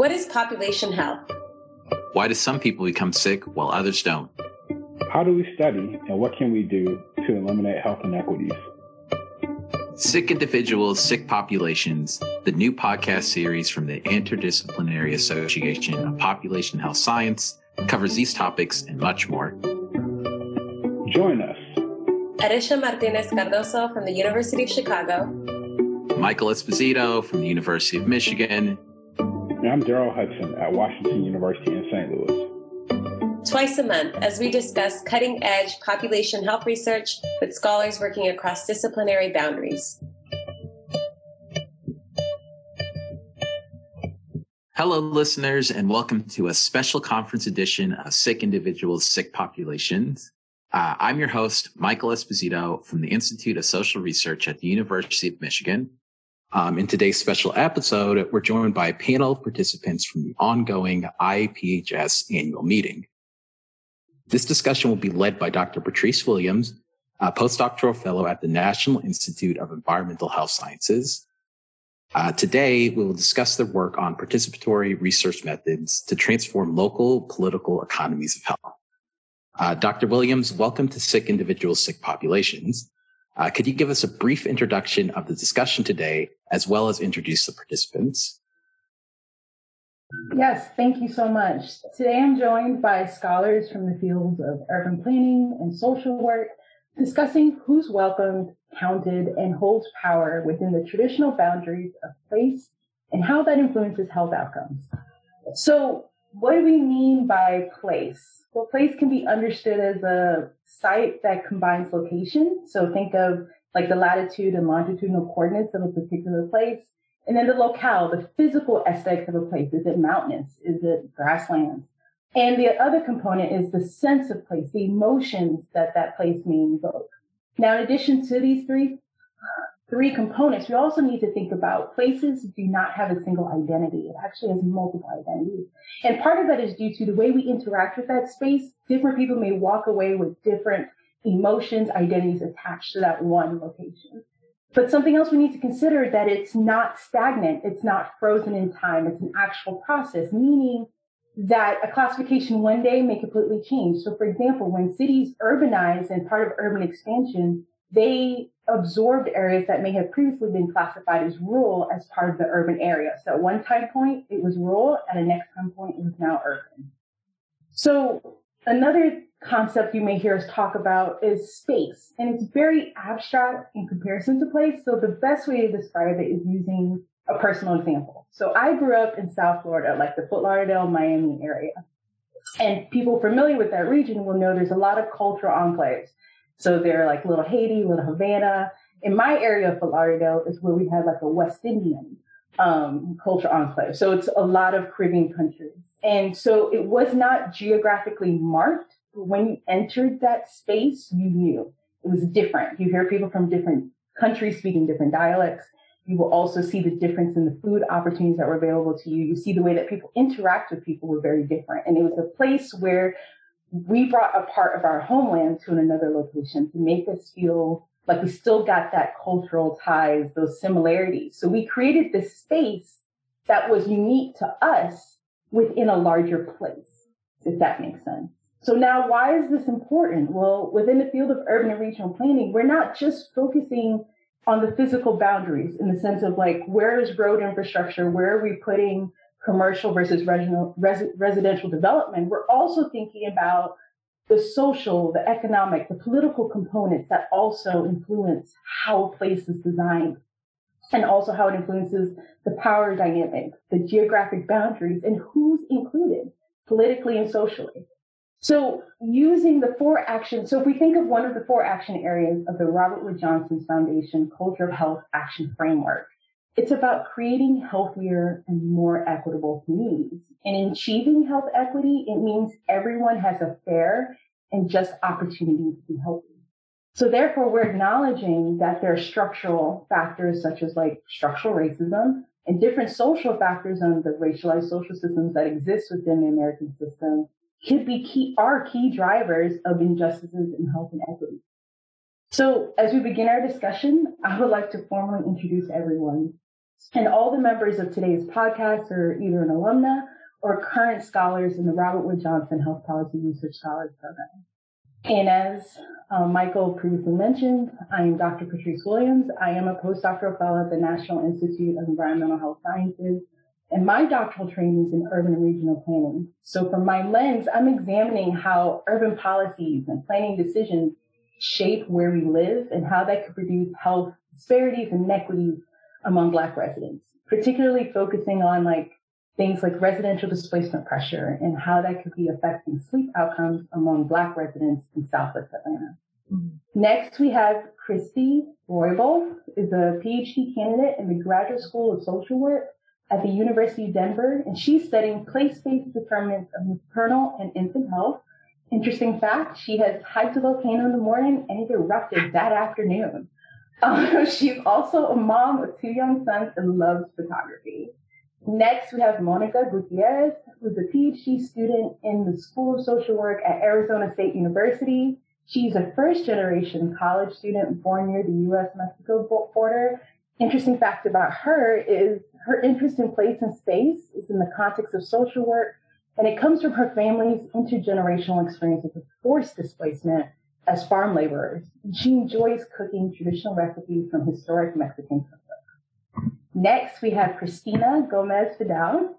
What is population health? Why do some people become sick while others don't? How do we study and what can we do to eliminate health inequities? Sick Individuals, Sick Populations, the new podcast series from the Interdisciplinary Association of Population Health Science, covers these topics and much more. Join us. Aresha Martinez Cardoso from the University of Chicago. Michael Esposito from the University of Michigan. And I'm Darrell Hudson at Washington University in St. Louis. Twice a month, as we discuss cutting edge population health research with scholars working across disciplinary boundaries. Hello, listeners, and welcome to a special conference edition of Sick Individuals, Sick Populations. Uh, I'm your host, Michael Esposito from the Institute of Social Research at the University of Michigan. Um, in today's special episode, we're joined by a panel of participants from the ongoing IPHS annual meeting. This discussion will be led by Dr. Patrice Williams, a postdoctoral fellow at the National Institute of Environmental Health Sciences. Uh, today, we will discuss their work on participatory research methods to transform local political economies of health. Uh, Dr. Williams, welcome to Sick Individuals, Sick Populations. Uh, could you give us a brief introduction of the discussion today, as well as introduce the participants? Yes, thank you so much. Today I'm joined by scholars from the fields of urban planning and social work, discussing who's welcomed, counted, and holds power within the traditional boundaries of place and how that influences health outcomes. So, what do we mean by place? Well, place can be understood as a site that combines location. So think of like the latitude and longitudinal coordinates of a particular place. And then the locale, the physical aesthetics of a place. Is it mountainous? Is it grasslands? And the other component is the sense of place, the emotions that that place may invoke. Now, in addition to these three, three components, we also need to think about places do not have a single identity. It actually has multiple identities. And part of that is due to the way we interact with that space. Different people may walk away with different emotions, identities attached to that one location. But something else we need to consider that it's not stagnant. It's not frozen in time. It's an actual process, meaning that a classification one day may completely change. So for example, when cities urbanize and part of urban expansion, they absorbed areas that may have previously been classified as rural as part of the urban area. So at one time point, it was rural. At a next time point, it was now urban. So another concept you may hear us talk about is space. And it's very abstract in comparison to place. So the best way to describe it is using a personal example. So I grew up in South Florida, like the Fort Lauderdale, Miami area. And people familiar with that region will know there's a lot of cultural enclaves. So they're like Little Haiti, Little Havana. In my area of Fort Lauderdale is where we had like a West Indian um, culture enclave. So it's a lot of Caribbean countries. And so it was not geographically marked. But when you entered that space, you knew it was different. You hear people from different countries speaking different dialects. You will also see the difference in the food opportunities that were available to you. You see the way that people interact with people were very different. And it was a place where we brought a part of our homeland to another location to make us feel like we still got that cultural ties, those similarities. So we created this space that was unique to us within a larger place, if that makes sense. So now why is this important? Well, within the field of urban and regional planning, we're not just focusing on the physical boundaries in the sense of like, where is road infrastructure? Where are we putting commercial versus regional, res, residential development, we're also thinking about the social, the economic, the political components that also influence how a place is designed and also how it influences the power dynamic, the geographic boundaries, and who's included politically and socially. So using the four action, so if we think of one of the four action areas of the Robert Wood Johnson Foundation Culture of Health Action Framework, it's about creating healthier and more equitable communities. And in achieving health equity, it means everyone has a fair and just opportunity to be healthy. So therefore, we're acknowledging that there are structural factors such as like structural racism and different social factors on the racialized social systems that exist within the American system could be key, are key drivers of injustices in health and equity. So as we begin our discussion, I would like to formally introduce everyone And all the members of today's podcast are either an alumna or current scholars in the Robert Wood Johnson Health Policy Research Scholars Program. And as um, Michael previously mentioned, I am Dr. Patrice Williams. I am a postdoctoral fellow at the National Institute of Environmental Health Sciences, and my doctoral training is in urban and regional planning. So from my lens, I'm examining how urban policies and planning decisions shape where we live and how that could produce health disparities and inequities among Black residents, particularly focusing on like things like residential displacement pressure and how that could be affecting sleep outcomes among Black residents in Southwest Atlanta. Mm-hmm. Next, we have Christy Roybal, is a PhD candidate in the Graduate School of Social Work at the University of Denver, and she's studying place-based determinants of maternal and infant health. Interesting fact, she has hiked a volcano in the morning and it erupted that afternoon. Um, she's also a mom of two young sons and loves photography. Next, we have Monica Gutierrez, who's a PhD student in the School of Social Work at Arizona State University. She's a first generation college student born near the US Mexico border. Interesting fact about her is her interest in place and space is in the context of social work, and it comes from her family's intergenerational experiences of forced displacement as farm laborers. She enjoys cooking traditional recipes from historic Mexican. Next, we have Christina Gomez Vidal,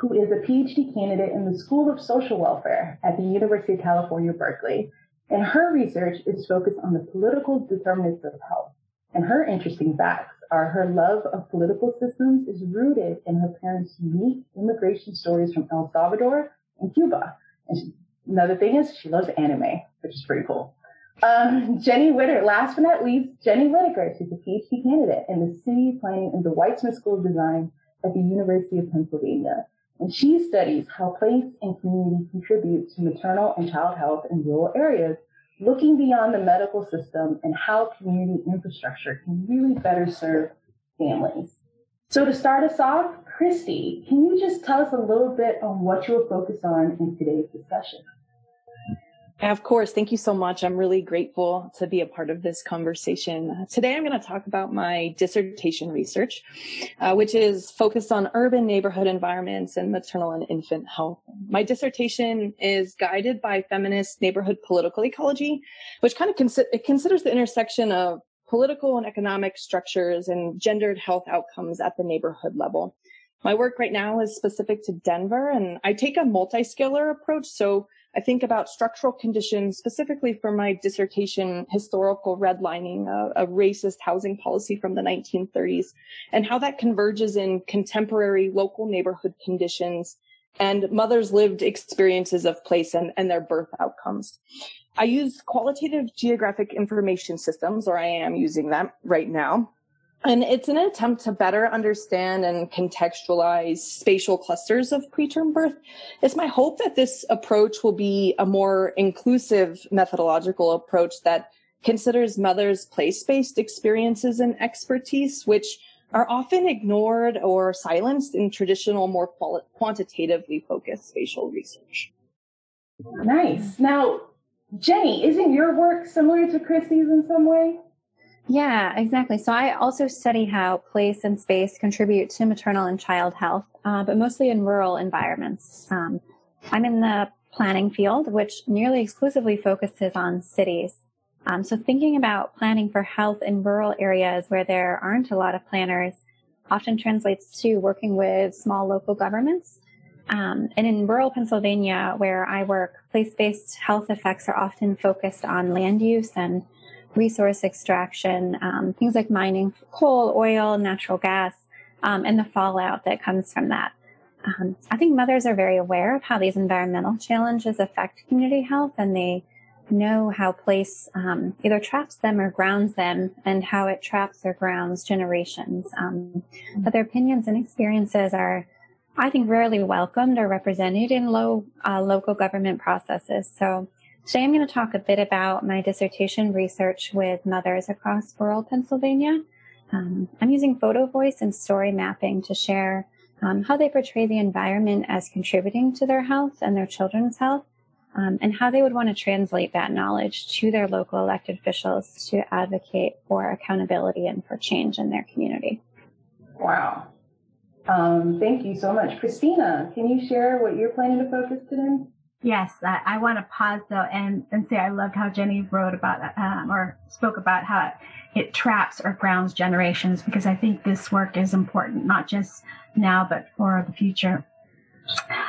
who is a PhD candidate in the School of Social Welfare at the University of California, Berkeley. And her research is focused on the political determinants of health. And her interesting facts are her love of political systems is rooted in her parents' unique immigration stories from El Salvador and Cuba. And she, another thing is she loves anime, which is pretty cool. Um, Jenny Whitter, last but not least, Jenny Whitaker. She's a PhD candidate in the city planning and the Weitzman School of Design at the University of Pennsylvania. And she studies how place and community contribute to maternal and child health in rural areas looking beyond the medical system and how community infrastructure can really better serve families. So to start us off, Christy, can you just tell us a little bit on what you will focus on in today's discussion? Of course. Thank you so much. I'm really grateful to be a part of this conversation. Today, I'm going to talk about my dissertation research, uh, which is focused on urban neighborhood environments and maternal and infant health. My dissertation is guided by feminist neighborhood political ecology, which kind of it considers the intersection of political and economic structures and gendered health outcomes at the neighborhood level. My work right now is specific to Denver, and I take a multi-scalar approach. So I think about structural conditions specifically for my dissertation, historical redlining, a, a racist housing policy from the 1930s, and how that converges in contemporary local neighborhood conditions and mothers' lived experiences of place and, and their birth outcomes. I use qualitative geographic information systems, or I am using them right now, and it's an attempt to better understand and contextualize spatial clusters of preterm birth. It's my hope that this approach will be a more inclusive methodological approach that considers mothers' place based experiences and expertise, which are often ignored or silenced in traditional, more quantitatively focused spatial research. Nice. Now, Jenny, isn't your work similar to Christy's in some way? Yeah, exactly. So I also study how place and space contribute to maternal and child health, uh, but mostly in rural environments. Um, I'm in the planning field, which nearly exclusively focuses on cities. Um, so thinking about planning for health in rural areas where there aren't a lot of planners often translates to working with small local governments. Um, and in rural Pennsylvania, where I work, place-based health effects are often focused on land use and resource extraction, um, things like mining coal, oil, natural gas, um, and the fallout that comes from that. Um, I think mothers are very aware of how these environmental challenges affect community health, and they know how place um, either traps them or grounds them, and how it traps or grounds generations. Um, but their opinions and experiences are, I think, rarely welcomed or represented in low uh, local government processes. So Today I'm going to talk a bit about my dissertation research with mothers across rural Pennsylvania. Um, I'm using photo voice and story mapping to share um, how they portray the environment as contributing to their health and their children's health, um, and how they would want to translate that knowledge to their local elected officials to advocate for accountability and for change in their community. Wow. Um, thank you so much. Christina, can you share what you're planning to focus today? Yes, I, I want to pause though and, and say I loved how Jenny wrote about um, or spoke about how it traps or grounds generations because I think this work is important, not just now, but for the future.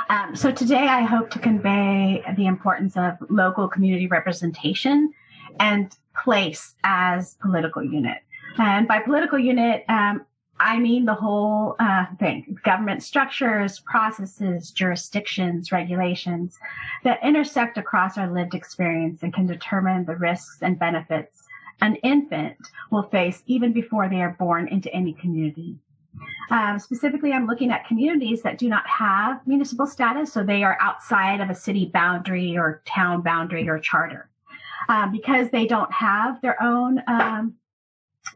Um, so today I hope to convey the importance of local community representation and place as political unit. And by political unit, um, I mean the whole uh, thing government structures, processes, jurisdictions, regulations that intersect across our lived experience and can determine the risks and benefits an infant will face even before they are born into any community. Um, specifically, I'm looking at communities that do not have municipal status, so they are outside of a city boundary or town boundary or charter. Um, because they don't have their own um,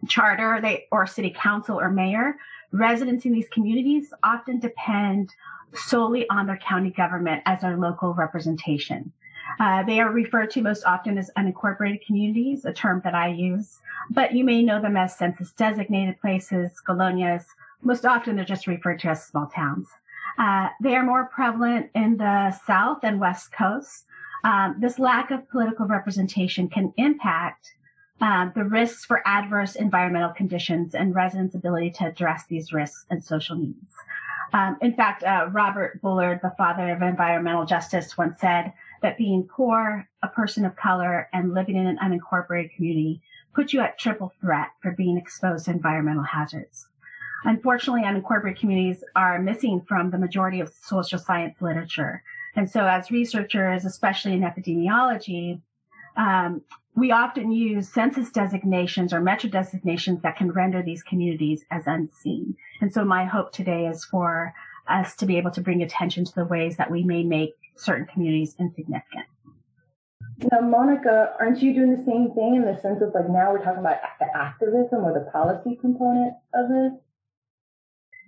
charter they, or city council or mayor, residents in these communities often depend solely on their county government as their local representation. Uh, they are referred to most often as unincorporated communities, a term that I use, but you may know them as census designated places, colonias. Most often they're just referred to as small towns. Uh, they are more prevalent in the South and West Coast. Um, this lack of political representation can impact uh, the risks for adverse environmental conditions and residents' ability to address these risks and social needs. Um, in fact, uh, Robert Bullard, the father of environmental justice, once said that being poor, a person of color, and living in an unincorporated community put you at triple threat for being exposed to environmental hazards. Unfortunately, unincorporated communities are missing from the majority of social science literature. And so, as researchers, especially in epidemiology, um, we often use census designations or metro designations that can render these communities as unseen. And so my hope today is for us to be able to bring attention to the ways that we may make certain communities insignificant. Now, Monica, aren't you doing the same thing in the sense of like now we're talking about the activism or the policy component of this?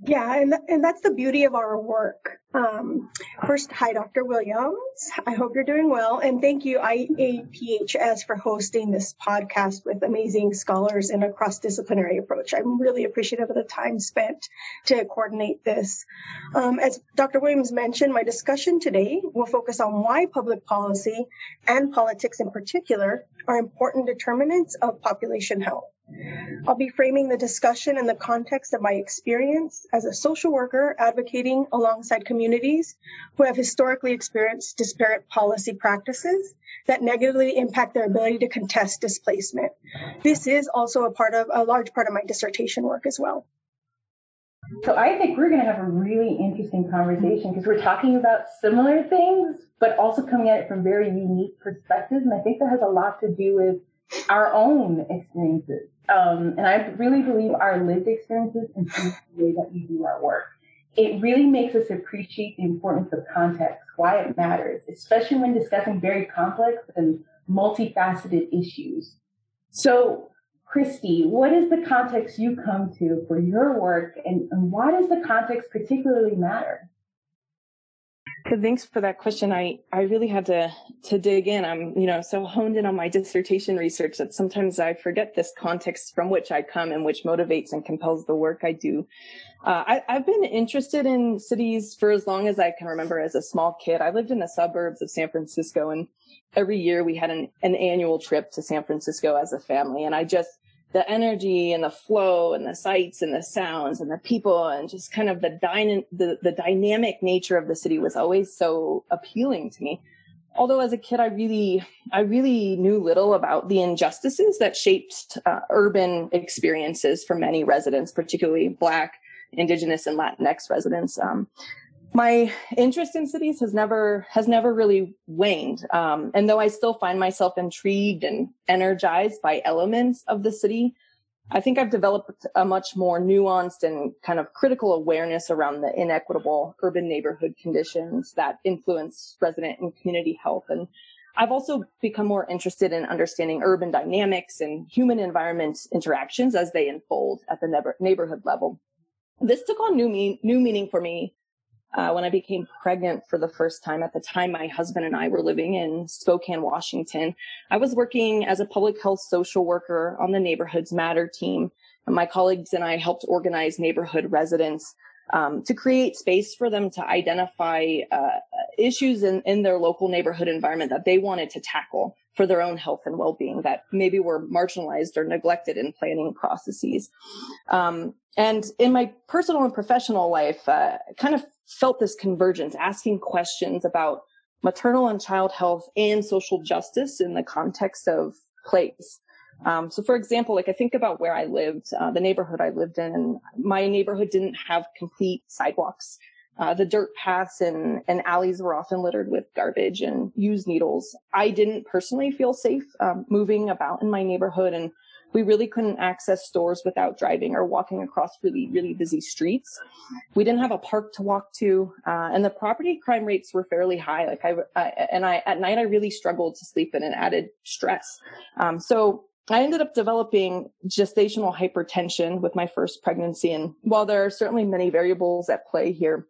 Yeah, and and that's the beauty of our work. Um, first, hi, Dr. Williams. I hope you're doing well, and thank you, IAPHS, for hosting this podcast with amazing scholars in a cross-disciplinary approach. I'm really appreciative of the time spent to coordinate this. Um, as Dr. Williams mentioned, my discussion today will focus on why public policy and politics in particular are important determinants of population health. I'll be framing the discussion in the context of my experience as a social worker advocating alongside communities who have historically experienced disparate policy practices that negatively impact their ability to contest displacement. This is also a part of a large part of my dissertation work as well. So I think we're going to have a really interesting conversation because we're talking about similar things, but also coming at it from very unique perspectives. And I think that has a lot to do with our own experiences. Um, and I really believe our lived experiences influence the way that we do our work. It really makes us appreciate the importance of context, why it matters, especially when discussing very complex and multifaceted issues. So, Christy, what is the context you come to for your work and, and why does the context particularly matter? Thanks for that question. I, I really had to, to dig in. I'm, you know, so honed in on my dissertation research that sometimes I forget this context from which I come and which motivates and compels the work I do. Uh, I, I've been interested in cities for as long as I can remember as a small kid. I lived in the suburbs of San Francisco and every year we had an, an annual trip to San Francisco as a family. And I just, the energy and the flow and the sights and the sounds and the people and just kind of the, dyna- the, the dynamic nature of the city was always so appealing to me. Although as a kid, I really, I really knew little about the injustices that shaped uh, urban experiences for many residents, particularly Black, Indigenous, and Latinx residents. Um, my interest in cities has never has never really waned um, and though i still find myself intrigued and energized by elements of the city i think i've developed a much more nuanced and kind of critical awareness around the inequitable urban neighborhood conditions that influence resident and community health and I've also become more interested in understanding urban dynamics and human environment interactions as they unfold at the neighborhood level. This took on new, mean, new meaning for me uh, when I became pregnant for the first time. At the time, my husband and I were living in Spokane, Washington. I was working as a public health social worker on the Neighborhoods Matter team. And my colleagues and I helped organize neighborhood residents um, to create space for them to identify uh, issues in, in their local neighborhood environment that they wanted to tackle for their own health and well-being that maybe were marginalized or neglected in planning processes. Um, and in my personal and professional life, uh, kind of felt this convergence, asking questions about maternal and child health and social justice in the context of place. Um, so, for example, like I think about where I lived, uh, the neighborhood I lived in, my neighborhood didn't have complete sidewalks. Uh, the dirt paths and, and alleys were often littered with garbage and used needles. I didn't personally feel safe um, moving about in my neighborhood, and we really couldn't access stores without driving or walking across really, really busy streets. We didn't have a park to walk to, uh, and the property crime rates were fairly high. Like I, I, and I at night I really struggled to sleep and it added stress. Um, so I ended up developing gestational hypertension with my first pregnancy. And while there are certainly many variables at play here,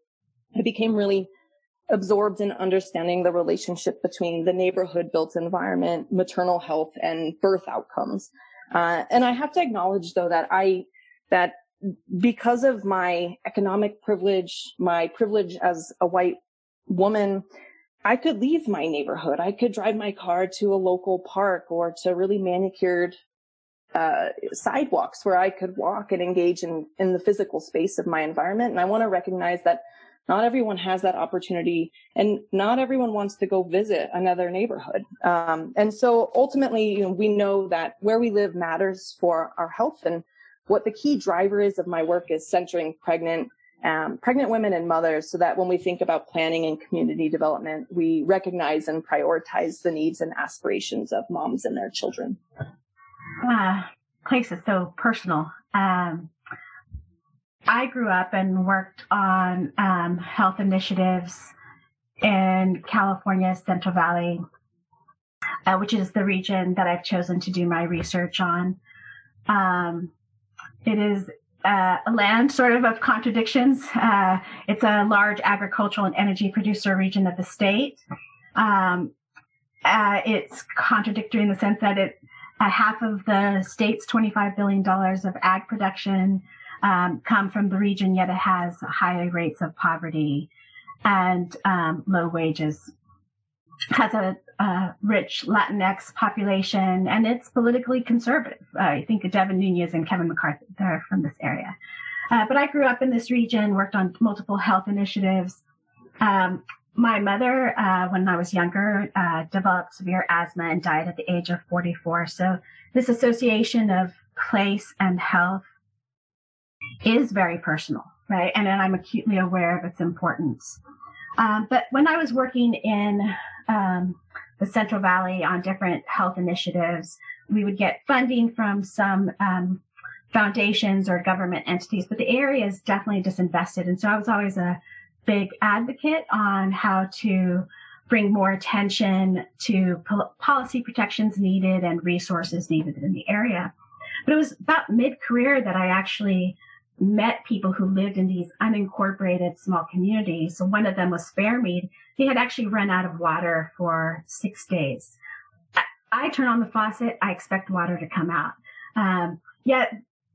I became really absorbed in understanding the relationship between the neighborhood built environment, maternal health, and birth outcomes. Uh, and I have to acknowledge though that I, that because of my economic privilege, my privilege as a white woman, I could leave my neighborhood. I could drive my car to a local park or to really manicured uh, sidewalks where I could walk and engage in, in the physical space of my environment. And I want to recognize that not everyone has that opportunity and not everyone wants to go visit another neighborhood. Um, and so ultimately, you know, we know that where we live matters for our health. And what the key driver is of my work is centering pregnant um, pregnant women and mothers so that when we think about planning and community development, we recognize and prioritize the needs and aspirations of moms and their children. Uh, place is so personal. Um, I grew up and worked on um, health initiatives in California's Central Valley, uh, which is the region that I've chosen to do my research on. Um, it is uh, a land sort of of contradictions. Uh, it's a large agricultural and energy producer region of the state. Um, uh, it's contradictory in the sense that it uh, half of the state's $25 billion of ag production um, come from the region, yet it has high rates of poverty and um, low wages. Has a, a, rich Latinx population, and it's politically conservative. Uh, I think Devin Nunes and Kevin McCarthy, they're from this area. Uh, but I grew up in this region, worked on multiple health initiatives. Um, my mother, uh, when I was younger, uh, developed severe asthma and died at the age of 44. So this association of place and health is very personal, right? And, and I'm acutely aware of its importance. Um, but when I was working in um, the Central Valley on different health initiatives, we would get funding from some um, foundations or government entities, but the area is definitely disinvested. And so I was always a big advocate on how to bring more attention to pol- policy protections needed and resources needed in the area. But it was about mid career that I actually met people who lived in these unincorporated small communities. So one of them was Fairmead. He had actually run out of water for six days. I turn on the faucet, I expect water to come out. Um, yet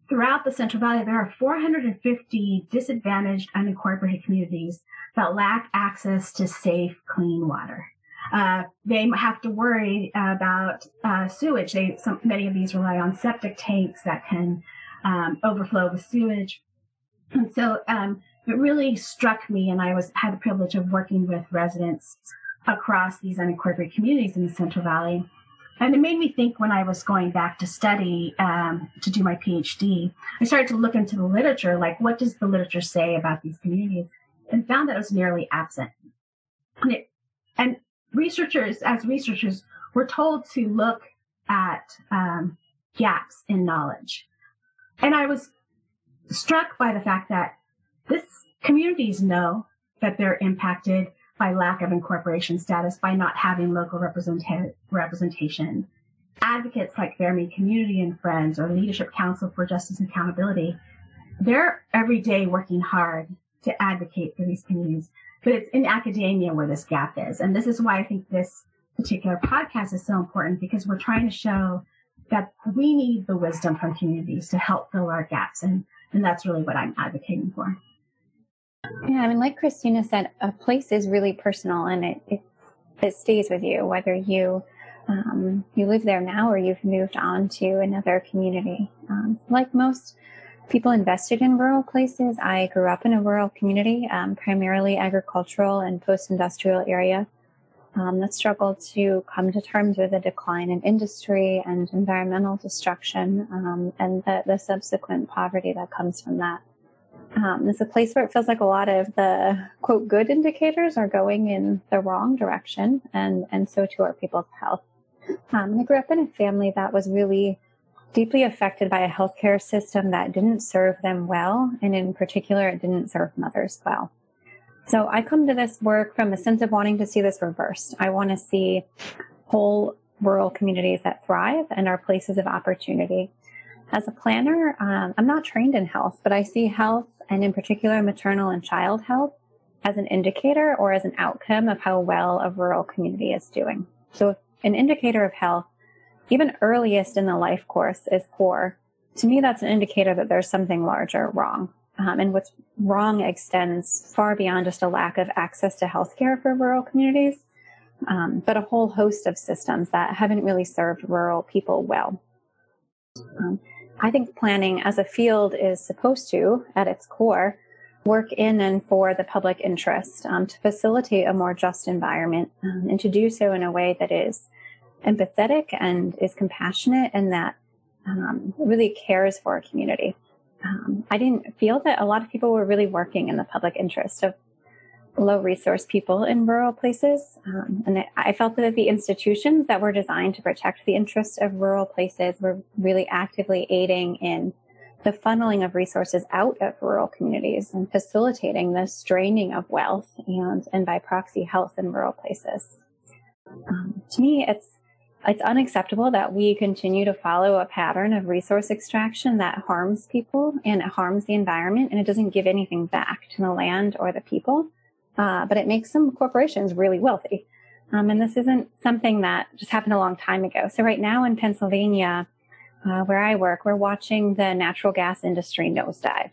throughout the Central Valley, there are 450 disadvantaged unincorporated communities that lack access to safe, clean water. Uh, they have to worry about uh, sewage. They, some, many of these rely on septic tanks that can um, overflow with sewage. And so um, it really struck me, and I was had the privilege of working with residents across these unincorporated communities in the Central Valley. And it made me think when I was going back to study um, to do my PhD, I started to look into the literature, like what does the literature say about these communities, and found that it was nearly absent. And, it, and researchers, as researchers, were told to look at um, gaps in knowledge. And I was struck by the fact that this communities know that they're impacted by lack of incorporation status by not having local representa- representation. Advocates like Fairmead Community and Friends or Leadership Council for Justice and Accountability, they're every day working hard to advocate for these communities. But it's in academia where this gap is. And this is why I think this particular podcast is so important because we're trying to show that we need the wisdom from communities to help fill our gaps. And, and that's really what I'm advocating for. Yeah, I mean, like Christina said, a place is really personal and it, it, it stays with you, whether you um, you live there now or you've moved on to another community. Um, like most people invested in rural places, I grew up in a rural community, um, primarily agricultural and post-industrial area um, that struggled to come to terms with the decline in industry and environmental destruction um, and the, the, subsequent poverty that comes from that. Um, it's a place where it feels like a lot of the quote good indicators are going in the wrong direction, and and so too are people's health. Um, I grew up in a family that was really deeply affected by a healthcare system that didn't serve them well, and in particular, it didn't serve mothers well. So I come to this work from a sense of wanting to see this reversed. I want to see whole rural communities that thrive and are places of opportunity. As a planner, um, I'm not trained in health, but I see health and in particular maternal and child health as an indicator or as an outcome of how well a rural community is doing. So an indicator of health, even earliest in the life course is poor. To me, that's an indicator that there's something larger wrong. Um, and what's wrong extends far beyond just a lack of access to healthcare for rural communities, um, but a whole host of systems that haven't really served rural people well. Um, I think planning as a field is supposed to, at its core, work in and for the public interest um, to facilitate a more just environment um, and to do so in a way that is empathetic and is compassionate and that um, really cares for a community um, I didn't feel that a lot of people were really working in the public interest of low resource people in rural places. Um, and I felt that the institutions that were designed to protect the interests of rural places were really actively aiding in the funneling of resources out of rural communities and facilitating the straining of wealth and, and by proxy health in rural places. Um, to me, it's it's unacceptable that we continue to follow a pattern of resource extraction that harms people and it harms the environment and it doesn't give anything back to the land or the people. Uh, but it makes some corporations really wealthy. Um, and this isn't something that just happened a long time ago. So right now in Pennsylvania, uh, where I work, we're watching the natural gas industry nosedive.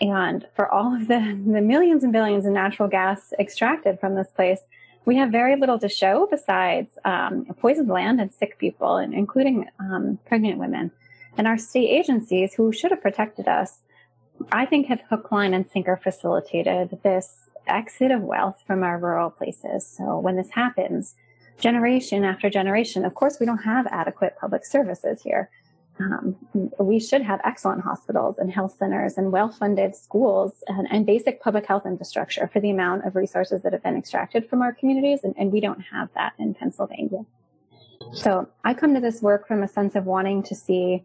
And for all of the, the millions and billions of natural gas extracted from this place, we have very little to show besides um, poisoned land and sick people, and including um, pregnant women. And our state agencies, who should have protected us, I think have hook, line, and sinker facilitated this exit of wealth from our rural places. So when this happens, generation after generation, of course, we don't have adequate public services here. Um, we should have excellent hospitals and health centers and well-funded schools and, and, basic public health infrastructure for the amount of resources that have been extracted from our communities, and, and we don't have that in Pennsylvania. So I come to this work from a sense of wanting to see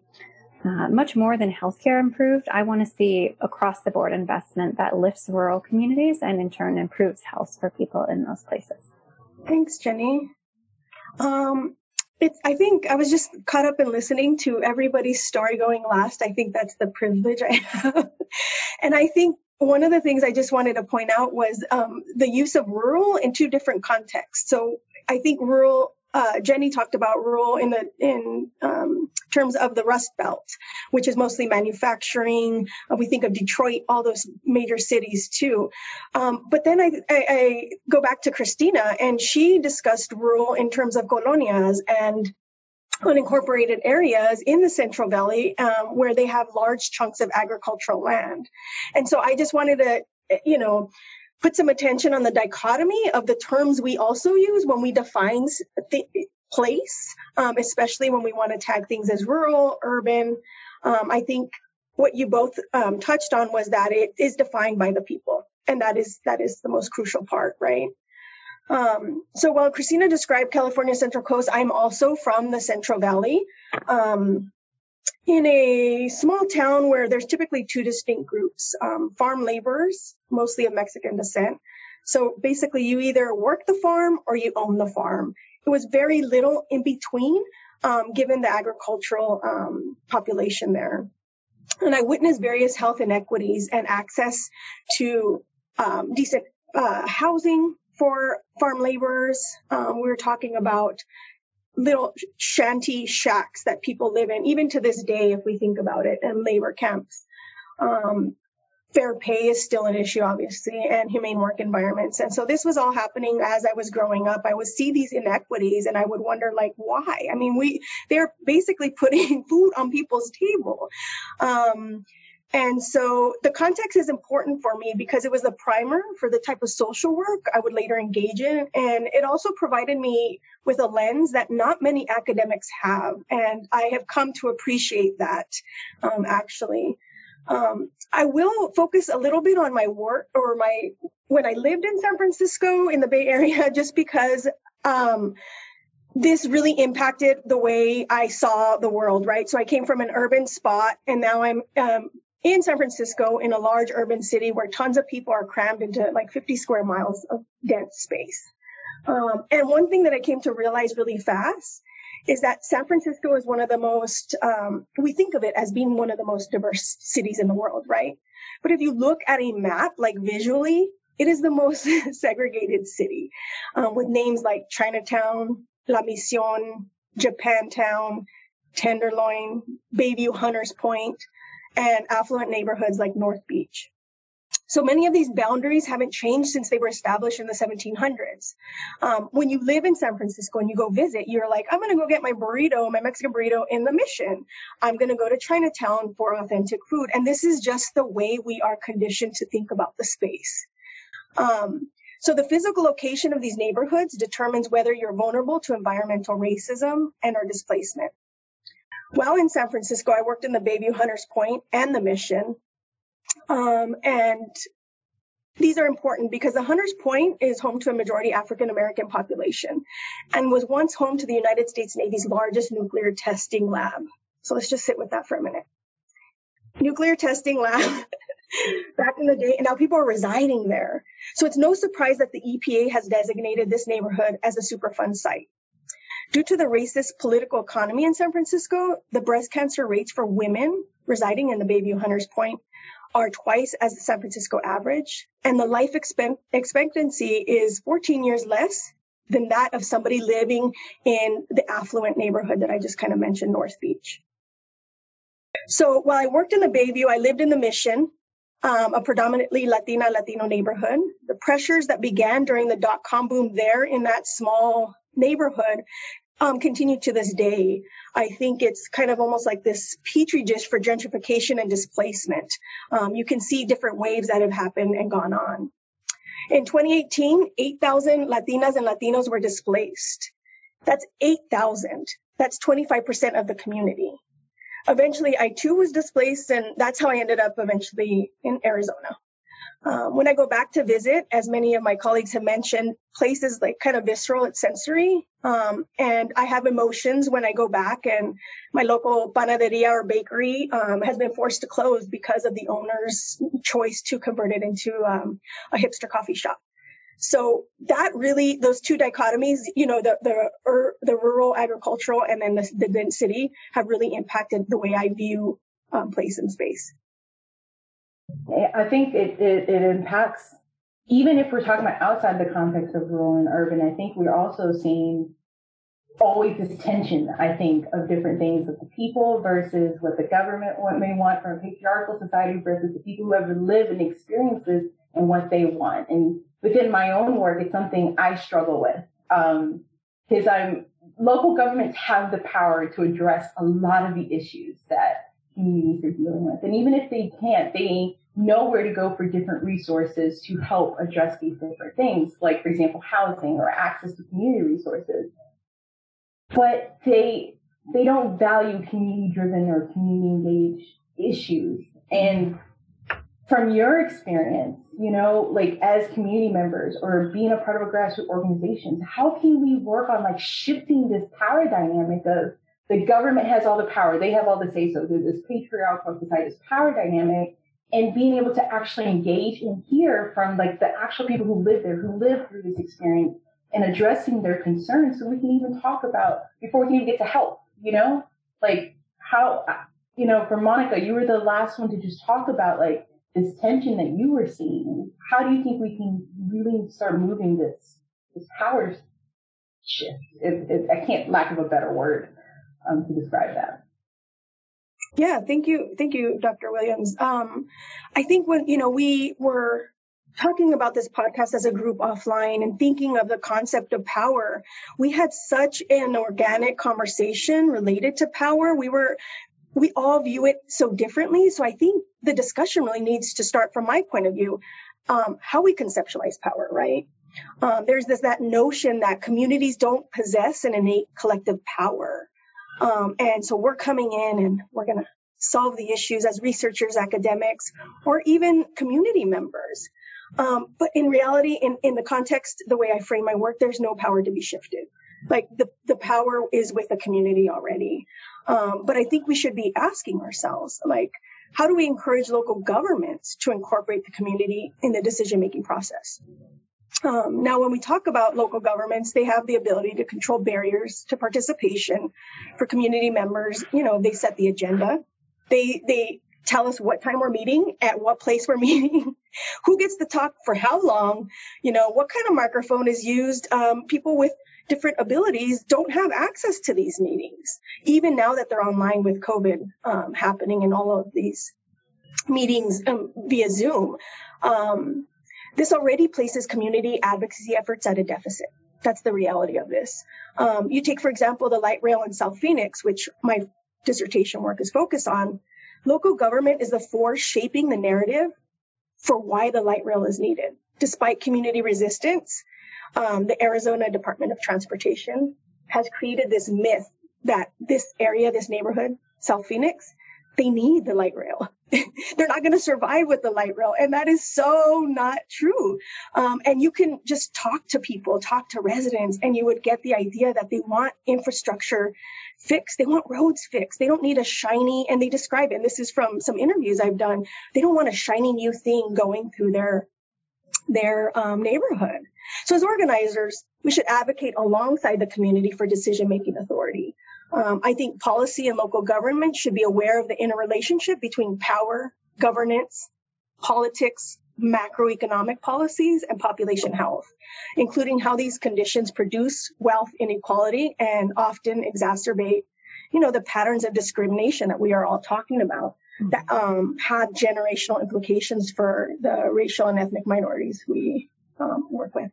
uh, much more than healthcare improved. I want to see across the board investment that lifts rural communities and in turn improves health for people in those places. Thanks, Jenny. Um, it's, I think I was just caught up in listening to everybody's story going last. I think that's the privilege I have. and I think one of the things I just wanted to point out was um, the use of rural in two different contexts. So I think rural uh, Jenny talked about rural in the in um, terms of the Rust Belt, which is mostly manufacturing. Uh, we think of Detroit, all those major cities too. Um, but then I, I, I, go back to Christina, and she discussed rural in terms of colonias and unincorporated areas in the Central Valley um, where they have large chunks of agricultural land. And so I just wanted to, you know, put some attention on the dichotomy of the terms we also use when we define the place, um, especially when we want to tag things as rural, urban. Um, I think what you both um, touched on was that it is defined by the people, and that is that is the most crucial part, right? Um, so while Christina described California Central Coast, I'm also from the Central Valley. In a small town where there's typically two distinct groups um, farm laborers, mostly of Mexican descent. So basically, you either work the farm or you own the farm. It was very little in between, um, given the agricultural um, population there. And I witnessed various health inequities and access to um, decent uh, housing for farm laborers. Um, we were talking about little shanty shacks that people live in, even to this day, if we think about it, and labor camps. Um, fair pay is still an issue, obviously, and humane work environments. And so this was all happening as I was growing up. I would see these inequities and I would wonder, like, why? I mean, we they're basically putting food on people's table. Um, and so the context is important for me because it was a primer for the type of social work I would later engage in. And it also provided me with a lens that not many academics have. And I have come to appreciate that, um, actually. Um, I will focus a little bit on my work or my when I lived in San Francisco in the Bay Area, just because um, this really impacted the way I saw the world. Right, so I came from an urban spot, and now I'm um, in San Francisco in a large urban city where tons of people are crammed into like 50 square miles of dense space. Um, and one thing that I came to realize really fast is that San Francisco is one of the most, um, we think of it as being one of the most diverse cities in the world, right? But if you look at a map, like visually, it is the most segregated city um, with names like Chinatown, La Mission, Japantown, Tenderloin, Bayview Hunters Point, and affluent neighborhoods like North Beach. So many of these boundaries haven't changed since they were established in the 1700s. Um, when you live in San Francisco and you go visit, you're like, I'm going to go get my burrito, my Mexican burrito in the mission. I'm going to go to Chinatown for authentic food. And this is just the way we are conditioned to think about the space. Um, so the physical location of these neighborhoods determines whether you're vulnerable to environmental racism and or displacement. While in San Francisco, I worked in the Bayview Hunters Point and the Mission, um, and these are important because the Hunters Point is home to a majority African American population and was once home to the United States Navy's largest nuclear testing lab. So let's just sit with that for a minute. Nuclear testing lab back in the day, and now people are residing there. So it's no surprise that the EPA has designated this neighborhood as a Superfund site. Due to the racist political economy in San Francisco, the breast cancer rates for women residing in the Bayview Hunters Point are twice as the San Francisco average, and the life expectancy is 14 years less than that of somebody living in the affluent neighborhood that I just kind of mentioned, North Beach. So while I worked in the Bayview, I lived in the Mission, um, a predominantly Latina Latino neighborhood. The pressures that began during the dot com boom there in that small neighborhood um, continue to this day. I think it's kind of almost like this petri dish for gentrification and displacement. Um, you can see different waves that have happened and gone on. In 2018, 8,000 Latinas and Latinos were displaced. That's 8,000. That's 25% of the community. Eventually, I too was displaced, and that's how I ended up eventually in Arizona. Um, when I go back to visit, as many of my colleagues have mentioned, places like kind of visceral, it's sensory. Um, and I have emotions when I go back and my local panaderia or bakery um, has been forced to close because of the owner's choice to convert it into um, a hipster coffee shop. So that really, those two dichotomies, you know, the the, er, the rural agricultural and then the, the city have really impacted the way I view um, place and space. I think it, it, it impacts, even if we're talking about outside the context of rural and urban, I think we're also seeing always this tension, I think, of different things with the people versus what the government may want from a patriarchal society versus the people who have lived and experiences and what they want. And within my own work, it's something I struggle with. Um, because I'm local governments have the power to address a lot of the issues that communities are dealing with. And even if they can't, they know where to go for different resources to help address these different things, like, for example, housing or access to community resources. But they, they don't value community driven or community engaged issues. And from your experience, you know, like as community members or being a part of a grassroots organization, how can we work on like shifting this power dynamic of the government has all the power, they have all the say so, there's this patriarchal society, this power dynamic, and being able to actually engage and hear from like the actual people who live there, who live through this experience and addressing their concerns so we can even talk about before we can even get to help, you know, like how, you know, for Monica, you were the last one to just talk about like this tension that you were seeing. How do you think we can really start moving this, this power shift. I can't lack of a better word um, to describe that. Yeah, thank you, thank you, Dr. Williams. Um, I think when you know we were talking about this podcast as a group offline and thinking of the concept of power, we had such an organic conversation related to power. We were we all view it so differently. So I think the discussion really needs to start from my point of view, um, how we conceptualize power, right? Um, there's this that notion that communities don't possess an innate collective power. Um, and so we're coming in and we're going to solve the issues as researchers, academics, or even community members. Um, but in reality, in, in the context, the way I frame my work, there's no power to be shifted. Like the, the power is with the community already. Um, but I think we should be asking ourselves, like, how do we encourage local governments to incorporate the community in the decision making process? Um, now, when we talk about local governments, they have the ability to control barriers to participation for community members. You know, they set the agenda. They they tell us what time we're meeting, at what place we're meeting, who gets to talk for how long, you know, what kind of microphone is used. Um, people with different abilities don't have access to these meetings, even now that they're online with COVID um, happening and all of these meetings um, via Zoom. Um, this already places community advocacy efforts at a deficit. That's the reality of this. Um, you take, for example, the light rail in South Phoenix, which my dissertation work is focused on. Local government is the force shaping the narrative for why the light rail is needed. Despite community resistance, um, the Arizona Department of Transportation has created this myth that this area, this neighborhood, South Phoenix, they need the light rail. They're not going to survive with the light rail. And that is so not true. Um, and you can just talk to people, talk to residents, and you would get the idea that they want infrastructure fixed. They want roads fixed. They don't need a shiny, and they describe it. And this is from some interviews I've done. They don't want a shiny new thing going through their their um, neighborhood. So as organizers, we should advocate alongside the community for decision making authority. Um, I think policy and local government should be aware of the interrelationship between power, governance, politics, macroeconomic policies, and population health, including how these conditions produce wealth inequality and often exacerbate, you know, the patterns of discrimination that we are all talking about that um, had generational implications for the racial and ethnic minorities we um, work with.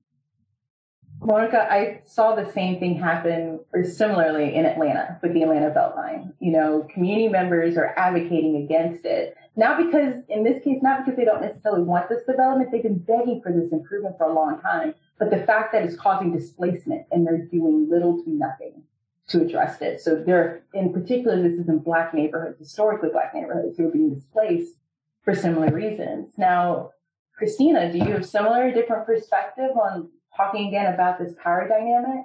Monica, I saw the same thing happen or similarly in Atlanta with the Atlanta Beltline. You know, community members are advocating against it. Not because, in this case, not because they don't necessarily want this development. They've been begging for this improvement for a long time. But the fact that it's causing displacement and they're doing little to nothing to address it. So they're, in particular, this is in black neighborhoods, historically black neighborhoods who are being displaced for similar reasons. Now, Christina, do you have similar, different perspective on talking again about this power dynamic?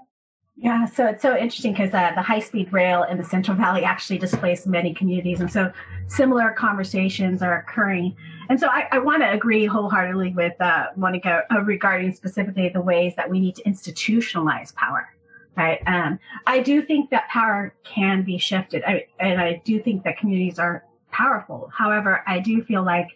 Yeah, so it's so interesting because uh, the high speed rail in the Central Valley actually displaced many communities. And so similar conversations are occurring. And so I, I want to agree wholeheartedly with uh, Monica uh, regarding specifically the ways that we need to institutionalize power. Right. Um, I do think that power can be shifted. I, and I do think that communities are powerful. However, I do feel like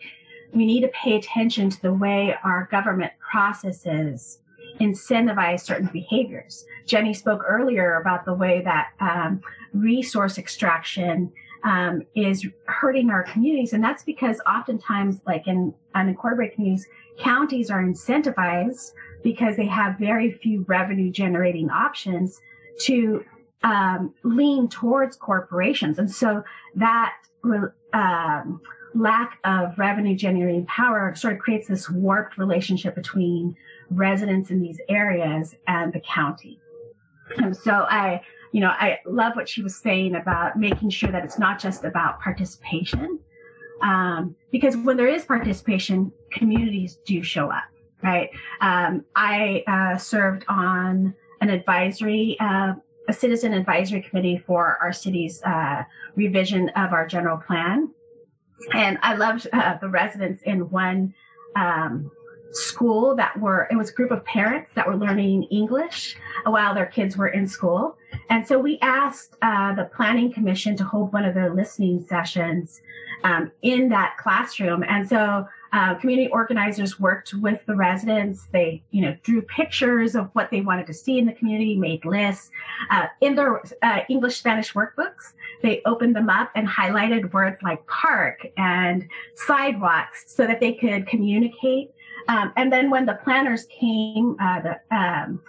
we need to pay attention to the way our government processes incentivize certain behaviors. Jenny spoke earlier about the way that um, resource extraction um, is hurting our communities, and that's because oftentimes, like in unincorporated communities, counties are incentivized because they have very few revenue generating options to um, lean towards corporations, and so that um, lack of revenue generating power sort of creates this warped relationship between residents in these areas and the county. And so I, you know, I love what she was saying about making sure that it's not just about participation. Um, because when there is participation, communities do show up, right? Um, I uh, served on an advisory, uh, a citizen advisory committee for our city's uh, revision of our general plan. And I loved uh, the residents in one um, school that were it was a group of parents that were learning english while their kids were in school and so we asked uh, the planning commission to hold one of their listening sessions um, in that classroom and so uh, community organizers worked with the residents. They, you know, drew pictures of what they wanted to see in the community, made lists. Uh, in their uh, English Spanish workbooks, they opened them up and highlighted words like park and sidewalks so that they could communicate. Um, and then when the planners came, uh, the, um,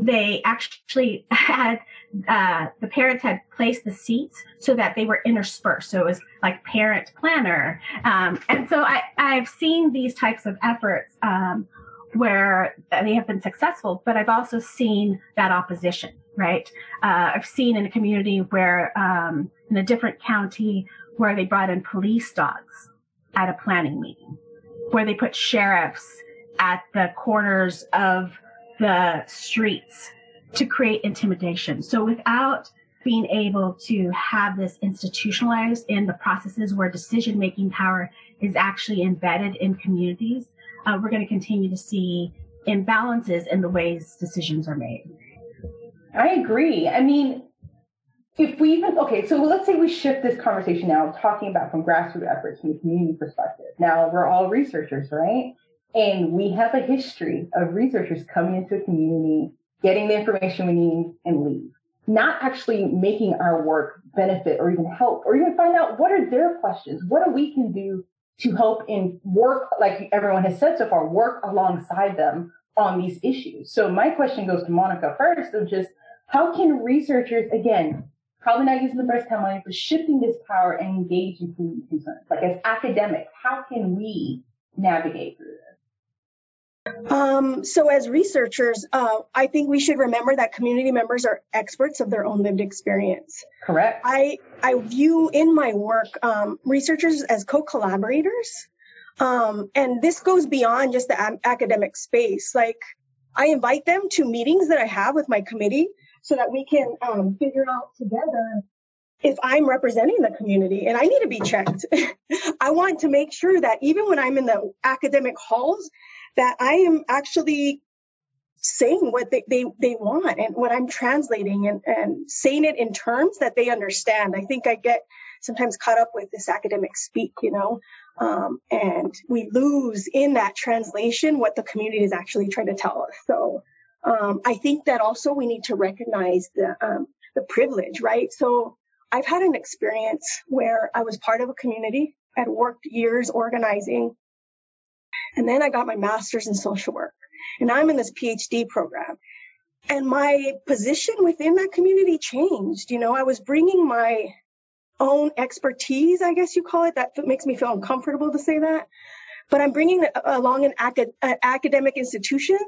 they actually had uh, the parents had placed the seats so that they were interspersed. So it was like parent planner. Um, and so I, I've seen these types of efforts um, where they have been successful, but I've also seen that opposition, right? Uh, I've seen in a community where, um, in a different county, where they brought in police dogs at a planning meeting, where they put sheriffs at the corners of the streets to create intimidation. So without being able to have this institutionalized in the processes where decision making power is actually embedded in communities, uh, we're going to continue to see imbalances in the ways decisions are made. I agree. I mean, if we even, okay, so let's say we shift this conversation now, talking about from grassroots efforts from the community perspective. Now, we're all researchers, right? And we have a history of researchers coming into a community, getting the information we need, and leave. Not actually making our work benefit or even help or even find out what are their questions, what do we can do to help in work, like everyone has said so far, work alongside them on these issues. So my question goes to Monica first of just how can researchers, again, probably not using the best timeline, but shifting this power and engaging community concerns? Like as academics, how can we navigate through this? Um, so, as researchers, uh, I think we should remember that community members are experts of their own lived experience. Correct. I I view in my work um, researchers as co-collaborators, um, and this goes beyond just the a- academic space. Like, I invite them to meetings that I have with my committee so that we can um, figure out together if I'm representing the community and I need to be checked. I want to make sure that even when I'm in the academic halls, that I am actually saying what they, they, they want and what I'm translating and, and saying it in terms that they understand. I think I get sometimes caught up with this academic speak, you know, um, and we lose in that translation what the community is actually trying to tell us. So um, I think that also we need to recognize the um, the privilege, right? So I've had an experience where I was part of a community, had worked years organizing, and then I got my master's in social work. And I'm in this PhD program. And my position within that community changed. You know, I was bringing my own expertise, I guess you call it. That makes me feel uncomfortable to say that. But I'm bringing along an, acad- an academic institution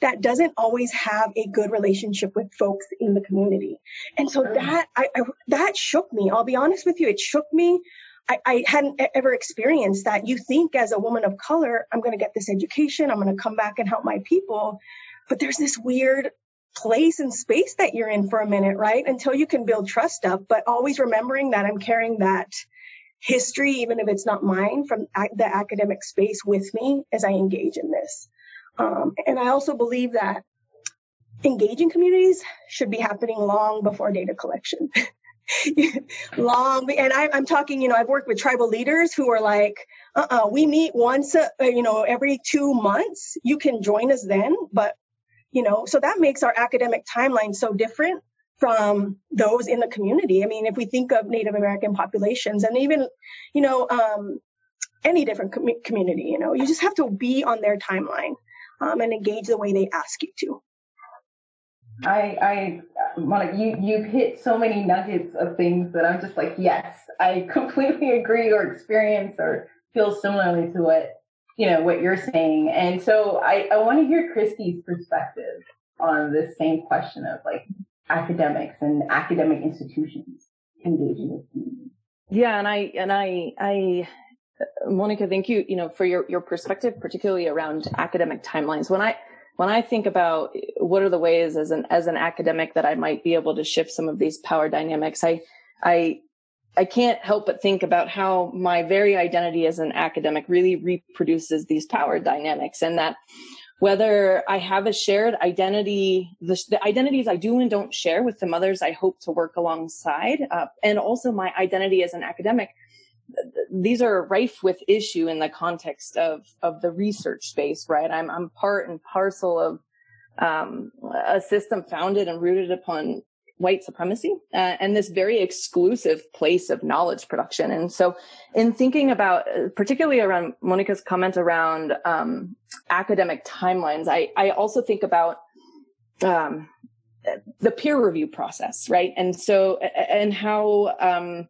that doesn't always have a good relationship with folks in the community. And so that I, I, that shook me. I'll be honest with you, it shook me I, I hadn't ever experienced that. You think as a woman of color, I'm going to get this education, I'm going to come back and help my people. But there's this weird place and space that you're in for a minute, right? Until you can build trust up, but always remembering that I'm carrying that history, even if it's not mine, from the academic space with me as I engage in this. Um, and I also believe that engaging communities should be happening long before data collection. long and I, am talking you know i've worked with tribal leaders who are like uh-uh we meet once a, uh, you know every two months. You can join us then. But you know so that makes our academic timeline so different from those in the community. I mean if we think of native american populations and even you know um, any different com- community you know you just have to be on their timeline um, and engage the way they ask you to I, I, Monica, you, you've hit so many nuggets of things that I'm just like, yes, I completely agree or experience or feel similarly to what, you know, what you're saying. And so I, I want to hear Christy's perspective on this same question of like academics and academic institutions engaging with communities. Yeah. And I, and I, I, Monica, thank you, you know, for your, your perspective, particularly around academic timelines. When I, when I think about what are the ways as an as an academic that I might be able to shift some of these power dynamics, I I I can't help but think about how my very identity as an academic really reproduces these power dynamics and that whether I have a shared identity, the, the, identities I do and don't share with the mothers I hope to work alongside, uh, and also my identity as an academic, these are rife with issue in the context of of the research space, right? I'm I'm part and parcel of um, a system founded and rooted upon white supremacy uh, and this very exclusive place of knowledge production. And so, in thinking about, particularly around Monica's comment around um, academic timelines, I, I also think about um, the peer review process, right? And so, and how um,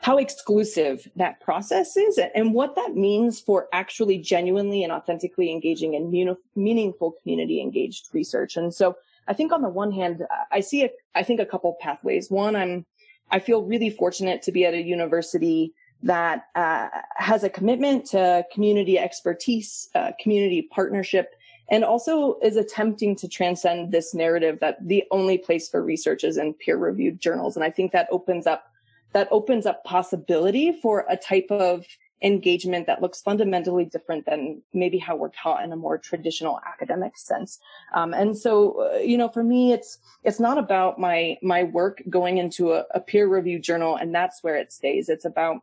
how exclusive that process is and what that means for actually genuinely and authentically engaging in meaningful community engaged research. And so I think on the one hand, I see, a, I think a couple pathways. One, I'm, I feel really fortunate to be at a university that uh, has a commitment to community expertise, uh, community partnership, and also is attempting to transcend this narrative that the only place for research is in peer reviewed journals. And I think that opens up that opens up possibility for a type of engagement that looks fundamentally different than maybe how we're taught in a more traditional academic sense. Um, and so, uh, you know, for me, it's it's not about my my work going into a, a peer review journal and that's where it stays. It's about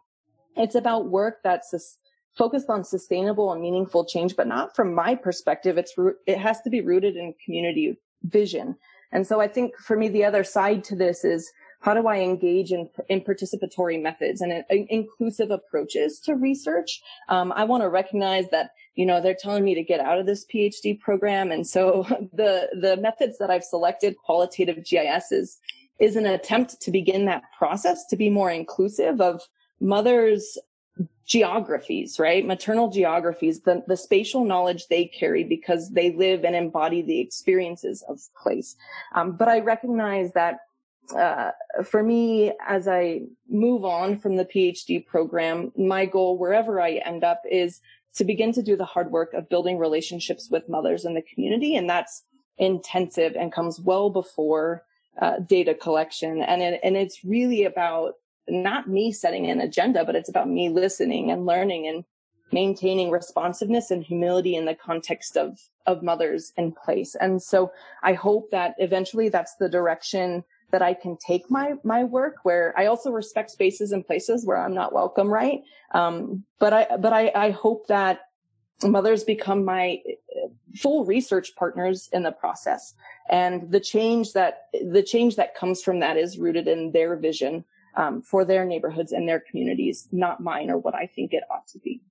it's about work that's focused on sustainable and meaningful change, but not from my perspective. It's it has to be rooted in community vision. And so I think for me, the other side to this is how do I engage in, in participatory methods and uh, inclusive approaches to research? Um, I want to recognize that, you know, they're telling me to get out of this PhD program. And so the, the methods that I've selected, qualitative GIS is, is an attempt to begin that process to be more inclusive of mothers geographies, right? Maternal geographies, the, the spatial knowledge they carry because they live and embody the experiences of place. Um, but I recognize that uh, for me, as I move on from the PhD program, my goal, wherever I end up, is to begin to do the hard work of building relationships with mothers in the community. And that's intensive and comes well before uh, data collection. And, it, and it's really about not me setting an agenda, but it's about me listening and learning and maintaining responsiveness and humility in the context of, of mothers in place. And so I hope that eventually that's the direction that I can take my my work where I also respect spaces and places where I'm not welcome, right? Um, but I but I, I hope that mothers become my uh, full research partners in the process. And the change that the change that comes from that is rooted in their vision um, for their neighborhoods and their communities not mine or what i think it ought to be.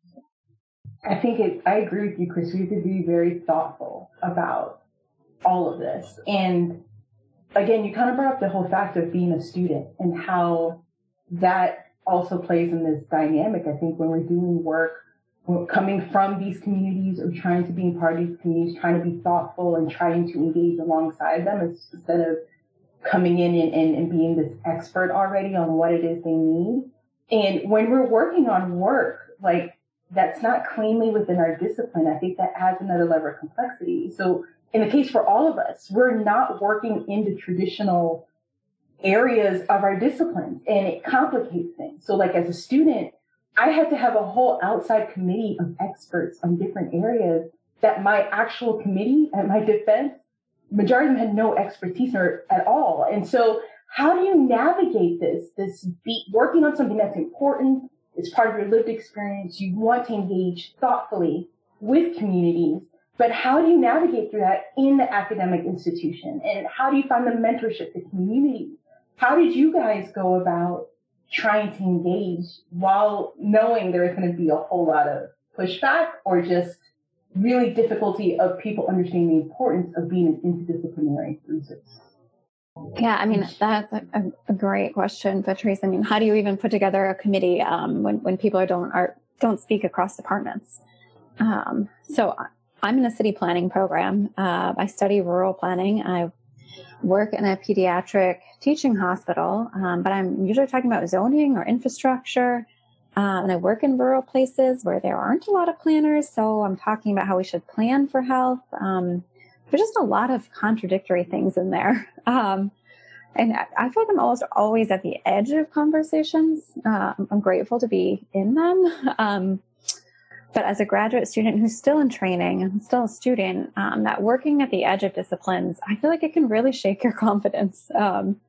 I think it i agree with you chris. We have to be very thoughtful about all of this. And again, you kind of brought up the whole fact of being a student and how that also plays in this dynamic. I think when we're doing work, we're coming from these communities or trying to be part of these communities, trying to be thoughtful and trying to engage alongside them instead of coming in and, and, and being this expert already on what it is they need. And when we're working on work, like that's not cleanly within our discipline, I think that adds another level of complexity. So in the case for all of us, we're not working in the traditional areas of our disciplines and it complicates things. So like as a student, I had to have a whole outside committee of experts on different areas that my actual committee at my defense, majority of them had no expertise at all. And so how do you navigate this, this be working on something that's important? It's part of your lived experience. You want to engage thoughtfully with communities but how do you navigate through that in the academic institution? And how do you find the mentorship, the community? How did you guys go about trying to engage while knowing there is going to be a whole lot of pushback or just really difficulty of people understanding the importance of being an interdisciplinary research? Yeah, I mean that's a, a, great question, Patrice. I mean, how do you even put together a committee um, when when people are don't are don't speak across departments? Um, so I'm in a city planning program. Uh, I study rural planning. I work in a pediatric teaching hospital, um, but I'm usually talking about zoning or infrastructure. Uh, and I work in rural places where there aren't a lot of planners. So I'm talking about how we should plan for health. Um, there's just a lot of contradictory things in there. Um, and I feel like I'm almost always at the edge of conversations. Uh, I'm grateful to be in them. But as a graduate student who's still in training and still a student, um, that working at the edge of disciplines, I feel like it can really shake your confidence. Um,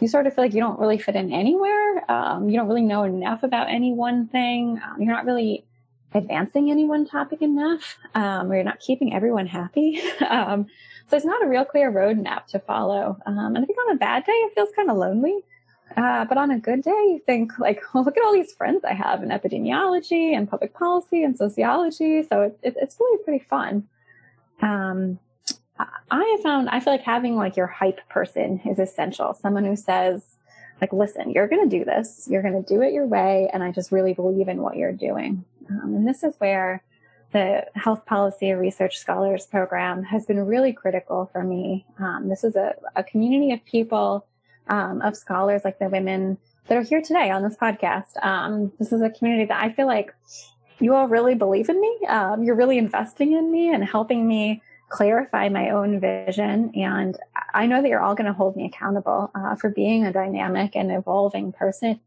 you sort of feel like you don't really fit in anywhere. Um, you don't really know enough about any one thing. Um, you're not really advancing any one topic enough, um, or you're not keeping everyone happy. um, so it's not a real clear roadmap to follow. And I think on a bad day, it feels kind of lonely. Uh, but on a good day, you think like, well, look at all these friends I have in epidemiology and public policy and sociology. So it, it, it's really pretty fun. Um, I have found I feel like having like your hype person is essential. Someone who says, like, listen, you're going to do this. You're going to do it your way, and I just really believe in what you're doing. Um, and this is where the Health Policy Research Scholars Program has been really critical for me. Um, this is a, a, community of people, um, of scholars like the women that are here today on this podcast. Um, this is a community that I feel like you all really believe in me. Um, you're really investing in me and helping me clarify my own vision. And I know that you're all going to hold me accountable uh, for being a dynamic and evolving person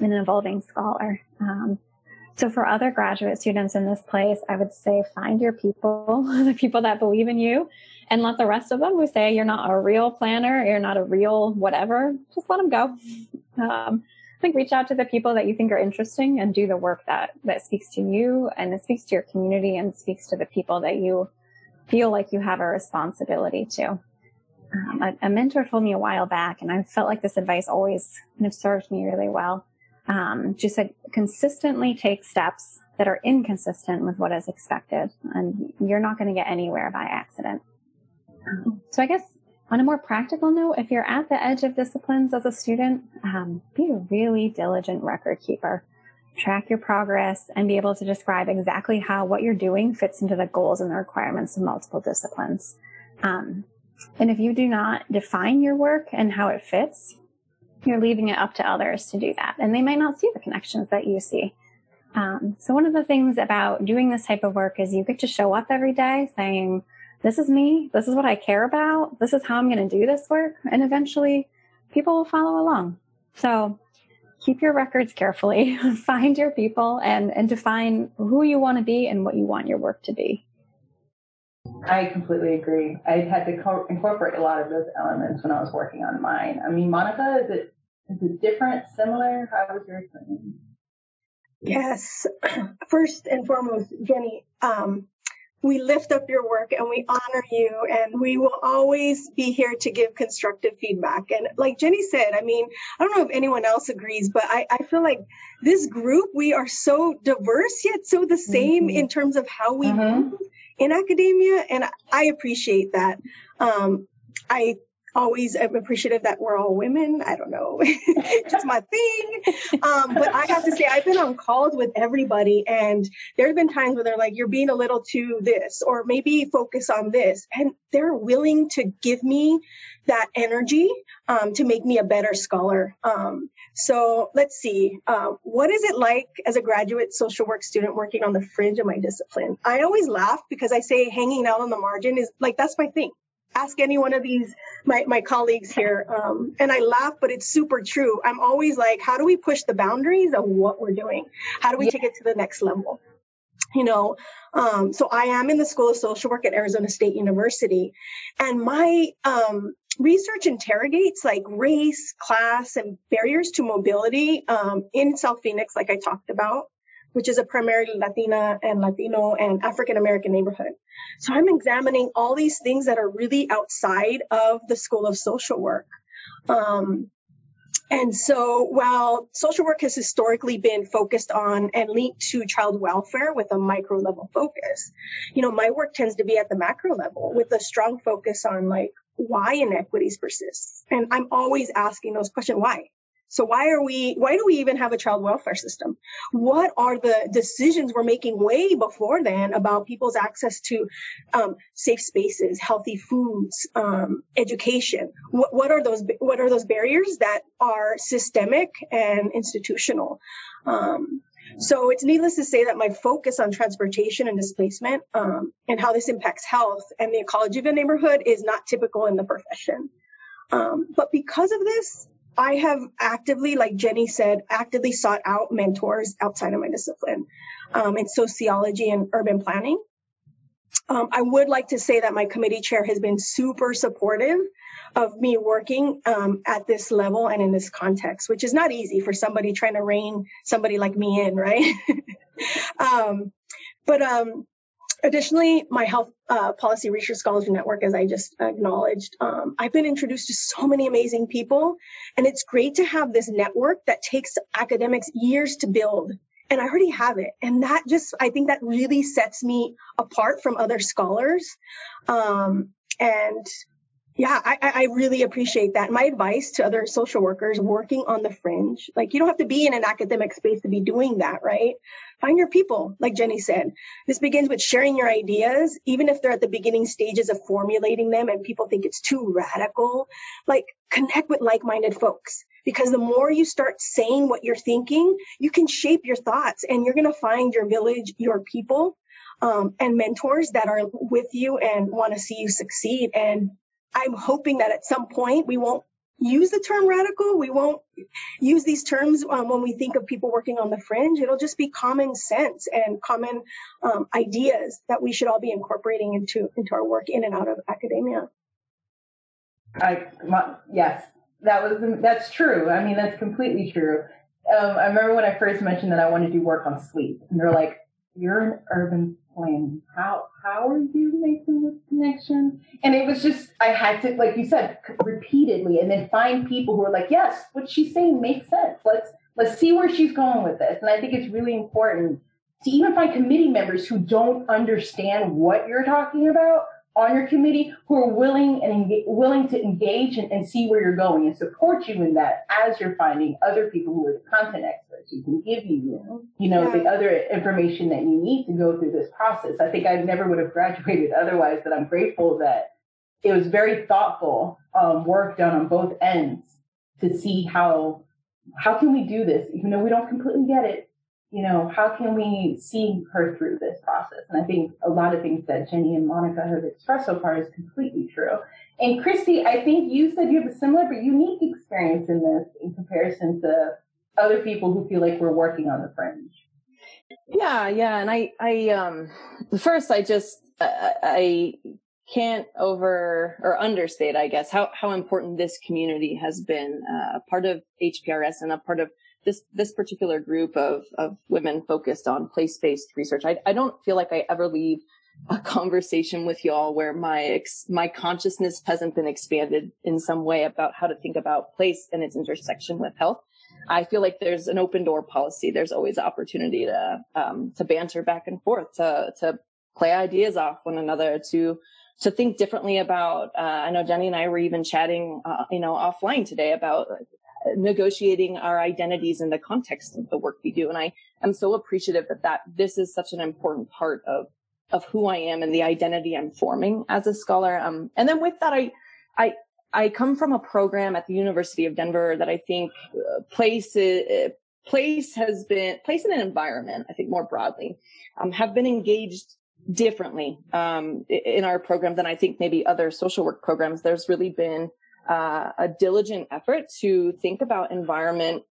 and an evolving scholar. Um, so for other graduate students in this place, I would say find your people, the people that believe in you, and let the rest of them who say you're not a real planner, you're not a real whatever, just let them go. Um, I think reach out to the people that you think are interesting and do the work that that speaks to you and it speaks to your community and speaks to the people that you feel like you have a responsibility to. Um, a, a, mentor told me a while back, and I felt like this advice always kind of served me really well. Um, she said, consistently take steps that are inconsistent with what is expected, and you're not going to get anywhere by accident. So I guess on a more practical note, if you're at the edge of disciplines as a student, um, be a really diligent record keeper track your progress, and be able to describe exactly how what you're doing fits into the goals and the requirements of multiple disciplines. Um, and if you do not define your work and how it fits, you're leaving it up to others to do that. And they might not see the connections that you see. Um, so one of the things about doing this type of work is you get to show up every day saying, this is me. This is what I care about. This is how I'm going to do this work. And eventually people will follow along. So keep your records carefully, find your people, and, and define who you want to be and what you want your work to be. I completely agree. I had to co- incorporate a lot of those elements when I was working on mine. I mean, Monica, is it is it different, similar? How was your experience? Yes. First and foremost, Jenny, um, we lift up your work and we honor you and we will always be here to give constructive feedback and like jenny said i mean i don't know if anyone else agrees but i, I feel like this group we are so diverse yet so the same mm-hmm. in terms of how we mm-hmm. move in academia and i appreciate that um, i always am appreciative that we're all women. I don't know, just my thing. Um, but I have to say, I've been on calls with everybody, and there have been times where they're like, "You're being a little too this," or maybe focus on this, and they're willing to give me that energy um, to make me a better scholar. Um, so let's see, uh, what is it like as a graduate social work student working on the fringe of my discipline? I always laugh because I say hanging out on the margin is like that's my thing ask any one of these my, my colleagues here um, and i laugh but it's super true. I'm always like how do we push the boundaries of what we're doing? How do we yeah. take it to the next level? You know um, so i am in the school of social work at arizona state university and my um, research interrogates like race class and barriers to mobility um, in south phoenix like i talked about which is a primarily Latina and Latino and African American neighborhood. So I'm examining all these things that are really outside of the School of Social Work. Um, and so while social work has historically been focused on and linked to child welfare with a micro level focus, you know, my work tends to be at the macro level with a strong focus on like why inequities persist. And I'm always asking those questions, why? So why are we, why do we even have a child welfare system? What are the decisions we're making way before then about people's access to um, safe spaces, healthy foods, um, education? What, what, are those, what are those barriers that are systemic and institutional? Um, so it's needless to say that my focus on transportation and displacement um, and how this impacts health and the ecology of a neighborhood is not typical in the profession. Um, but because of this, I have actively, like Jenny said, actively sought out mentors outside of my discipline um, in sociology and urban planning. Um, I would like to say that my committee chair has been super supportive of me working um, at this level and in this context, which is not easy for somebody trying to rein somebody like me in, right? um, but um, additionally, my health uh, policy research scholarship network, as I just acknowledged, um, I've been introduced to so many amazing people, and it's great to have this network that takes academics years to build. And I already have it. And that just, I think that really sets me apart from other scholars. Um, and yeah, I, I really appreciate that. My advice to other social workers working on the fringe, like you don't have to be in an academic space to be doing that, right? Find your people, like Jenny said. This begins with sharing your ideas, even if they're at the beginning stages of formulating them and people think it's too radical. Like connect with like-minded folks because the more you start saying what you're thinking, you can shape your thoughts and you're going to find your village, your people, um, and mentors that are with you and want to see you succeed. And I'm hoping that at some point we won't use the term radical. We won't use these terms um, when we think of people working on the fringe. It'll just be common sense and common um, ideas that we should all be incorporating into into our work in and out of academia. I my, yes, that was that's true. I mean, that's completely true. Um, I remember when I first mentioned that I wanted to do work on sleep, and they're like, "You're an urban planning. How how are you making this connection?" And it was just I had to, like you said, repeatedly, and then find people who are like, "Yes, what she's saying makes sense. Let's let's see where she's going with this." And I think it's really important to even find committee members who don't understand what you're talking about on your committee who are willing and willing to engage and, and, see where you're going and support you in that as you're finding other people who are the content experts who can give you, you know, yeah. the other information that you need to go through this process. I think I never would have graduated otherwise, but I'm grateful that it was very thoughtful um, work done on both ends to see how how can we do this, even though we don't completely get it, you know, how can we see her through this process? And I think a lot of things that Jenny and Monica have expressed so far is completely true. And Christy, I think you said you have a similar but unique experience in this in comparison to other people who feel like we're working on the fringe. Yeah, yeah, and I, I, um, first, I just, I, I can't over or understate, I guess, how how important this community has been uh, a part of HPRS and a part of this this particular group of of women focused on place based research. I I don't feel like I ever leave a conversation with y'all where my ex, my consciousness hasn't been expanded in some way about how to think about place and its intersection with health. I feel like there's an open door policy. There's always opportunity to um, to banter back and forth, to to play ideas off one another, to to think differently about. Uh, I know Jenny and I were even chatting, uh, you know, offline today about negotiating our identities in the context of the work we do. And I am so appreciative that, that this is such an important part of, of who I am and the identity I'm forming as a scholar. Um, and then with that, I, I, I come from a program at the University of Denver that I think uh, place, uh, place has been, place in an environment, I think more broadly, um, have been engaged differently um, in our program than I think maybe other social work programs. There's really been uh, a diligent effort to think about environment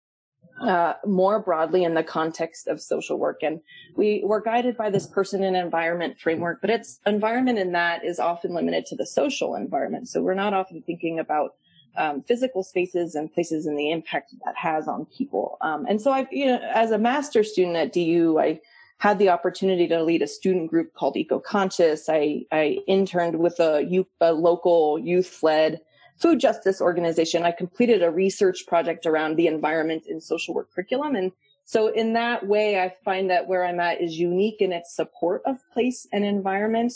uh, more broadly in the context of social work. And we were guided by this person and environment framework, but its environment in that is often limited to the social environment. So we're not often thinking about um, physical spaces and places and the impact that has on people. Um, and so I, you know, as a master student at DU, I had the opportunity to lead a student group called Eco Conscious. I, I interned with a youth, a local youth led food justice organization, I completed a research project around the environment in social work curriculum. And so in that way, I find that where I'm at is unique in its support of place and environment.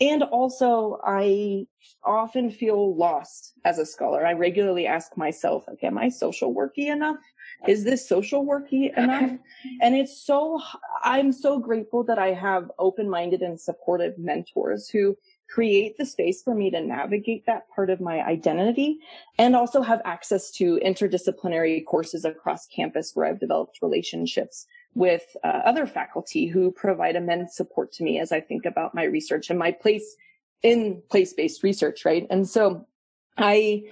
And also I often feel lost as a scholar. I regularly ask myself, like, am I social worky enough? Is this social worky enough? and it's so, I'm so grateful that I have open-minded and supportive mentors who create the space for me to navigate that part of my identity and also have access to interdisciplinary courses across campus where I've developed relationships with uh, other faculty who provide immense support to me as I think about my research and my place in place-based research, right? And so I,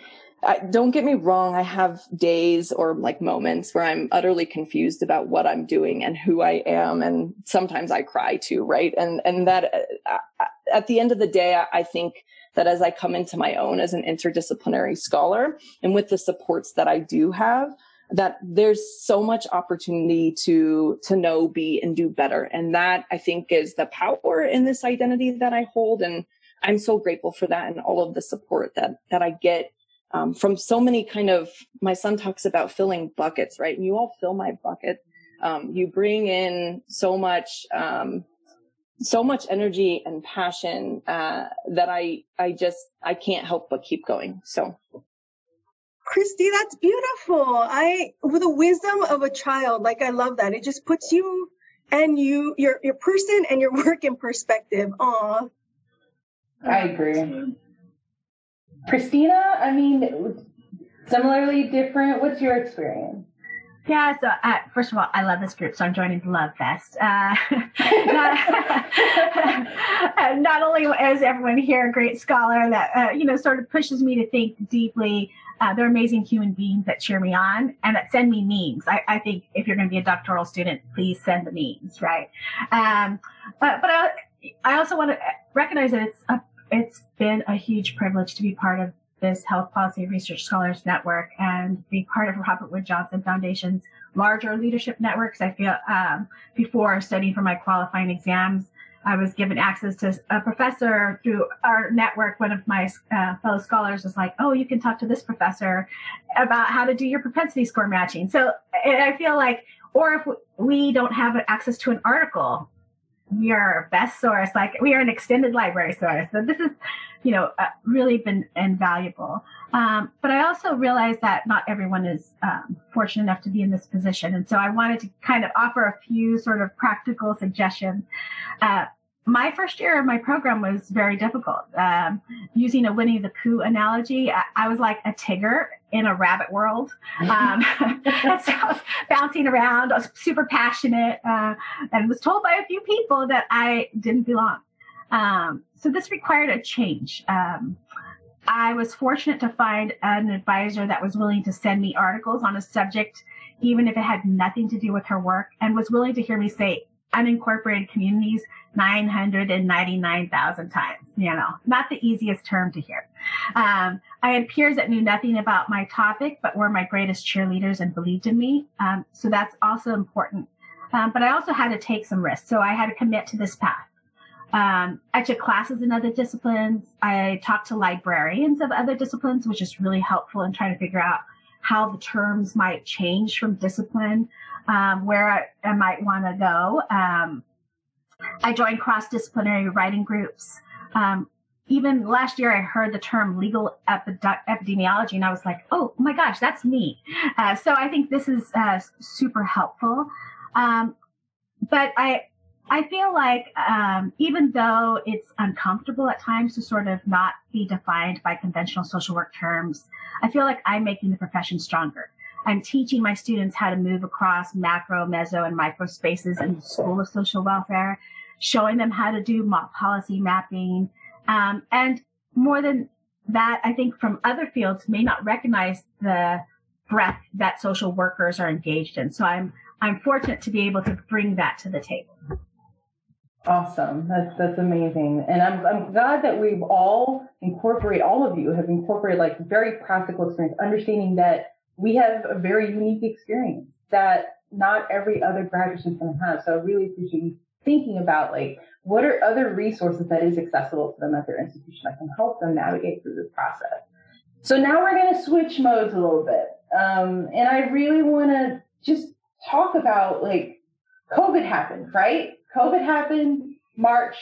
I, don't get me wrong. I have days or like moments where I'm utterly confused about what I'm doing and who I am. And sometimes I cry too, right? And, and that uh, at the end of the day, I think that as I come into my own as an interdisciplinary scholar and with the supports that I do have, that there's so much opportunity to to know be and do better. And that i think is the power in this identity that i hold. And i'm so grateful for that and all of the support that that i get um, from so many kind of my son talks about filling buckets right? And you all fill my bucket. Um, you bring in so much um, so much energy and passion uh, that i i just i can't help but keep going so Christy, that's beautiful. I with the wisdom of a child, like I love that. It just puts you and you your your person and your work in perspective. Aw. I agree. Christina, I mean, similarly different. What's your experience? Yeah, so uh, first of all, I love this group, so I'm joining the Love Fest. Uh, not, not, only is everyone here a great scholar that uh, you know sort of pushes me to think deeply, uh, they're amazing human beings that cheer me on and that send me memes. I, I think if you're going to be a doctoral student, please send the memes, right? Um, but but I, I also want to recognize that it's a, it's been a huge privilege to be part of this Health Policy Research Scholars Network and be part of Robert Wood Johnson Foundation's larger leadership networks. I feel um, before studying for my qualifying exams, I was given access to a professor through our network. One of my uh, fellow scholars was like, "Oh, you can talk to this professor about how to do your propensity score matching." So I feel like, or if we don't have access to an article, we are our best source. Like we are an extended library source. So this is you know, uh, really been invaluable. Um, but I also realized that not everyone is um, fortunate enough to be in this position. And so I wanted to kind of offer a few sort of practical suggestions. Uh, my first year of my program was very difficult. Um, using a Winnie the Pooh analogy, I, I, was like a Tigger in a rabbit world. Um, so bouncing around. I was super passionate uh, and was told by a few people that I didn't belong. Um, so this required a change. Um, I was fortunate to find an advisor that was willing to send me articles on a subject, even if it had nothing to do with her work, and was willing to hear me say unincorporated communities 999,000 times. You know, not the easiest term to hear. Um, I had peers that knew nothing about my topic, but were my greatest cheerleaders and believed in me. Um, so that's also important. Um, but I also had to take some risks. So I had to commit to this path. Um, I took classes in other disciplines. I talked to librarians of other disciplines, which is really helpful in trying to figure out how the terms might change from discipline, um, where I, I might want to go. Um, I joined cross disciplinary writing groups. Um, even last year, I heard the term legal epidemiology, and I was like, oh my gosh, that's me. Uh, so I think this is uh, super helpful. Um, but I, I feel like um, even though it's uncomfortable at times to sort of not be defined by conventional social work terms, I feel like I'm making the profession stronger. I'm teaching my students how to move across macro, meso, and micro spaces in the School of Social Welfare, showing them how to do policy mapping. Um, and more than that, I think from other fields may not recognize the breadth that social workers are engaged in. So I'm I'm fortunate to be able to bring that to the table. Awesome. That's that's amazing. And I'm I'm glad that we've all incorporated all of you have incorporated like very practical experience, understanding that we have a very unique experience that not every other graduate student has. So I really appreciate you thinking about like what are other resources that is accessible to them at their institution that can help them navigate through this process. So now we're going to switch modes a little bit. Um, and I really want to just talk about like COVID happened, right? COVID happened, March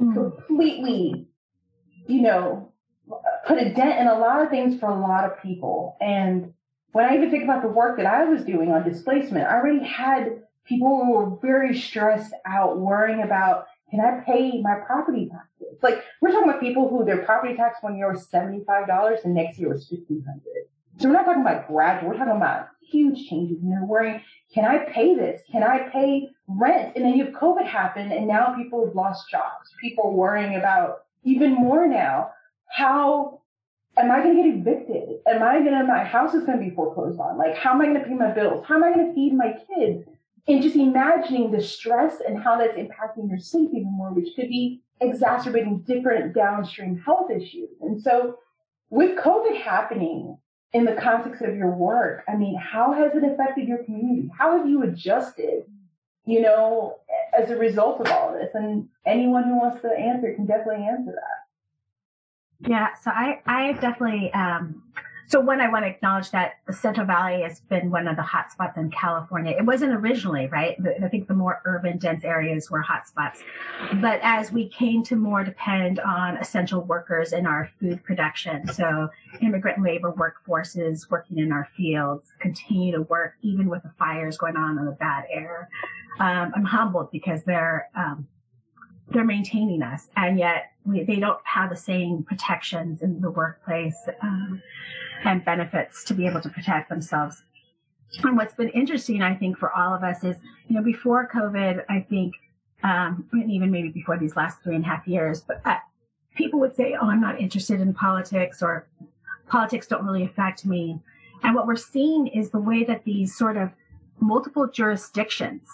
mm. completely, you know, put a dent in a lot of things for a lot of people. And when I even think about the work that I was doing on displacement, I already had people who were very stressed out, worrying about can I pay my property taxes? Like we're talking about people who their property tax one year was seventy five dollars and next year was fifteen hundred. So we're not talking about gradual. We're talking about huge changes, and they're worrying can I pay this? Can I pay rent? And then you have COVID happen and now people have lost jobs. People worrying about even more now. How am I going to get evicted? Am I going to, my house is going to be foreclosed on. Like, how am I going to pay my bills? How am I going to feed my kids? and just imagining the stress and how that's impacting your sleep even more, which could be exacerbating different downstream health issues. And so with COVID happening in the context of your work, I mean, how has it affected your community? How have you adjusted, you know, as a result of all this? And anyone who wants to answer can definitely answer that. Yeah, so I, I definitely um, so one, I want to acknowledge that the Central Valley has been one of the hotspots in California. It wasn't originally, right? I think the more urban, dense areas were hotspots. But as we came to more depend on essential workers in our food production, so immigrant labor workforces working in our fields continue to work even with the fires going on and the bad air. Um, I'm humbled because they're um, they're maintaining us, and yet we, they don't have the same protections in the workplace. Um, and benefits to be able to protect themselves. And what's been interesting, I think, for all of us is, you know, before COVID, I think, um, even maybe before these last three and a half years, but uh, people would say, oh, I'm not interested in politics or politics don't really affect me. And what we're seeing is the way that these sort of multiple jurisdictions,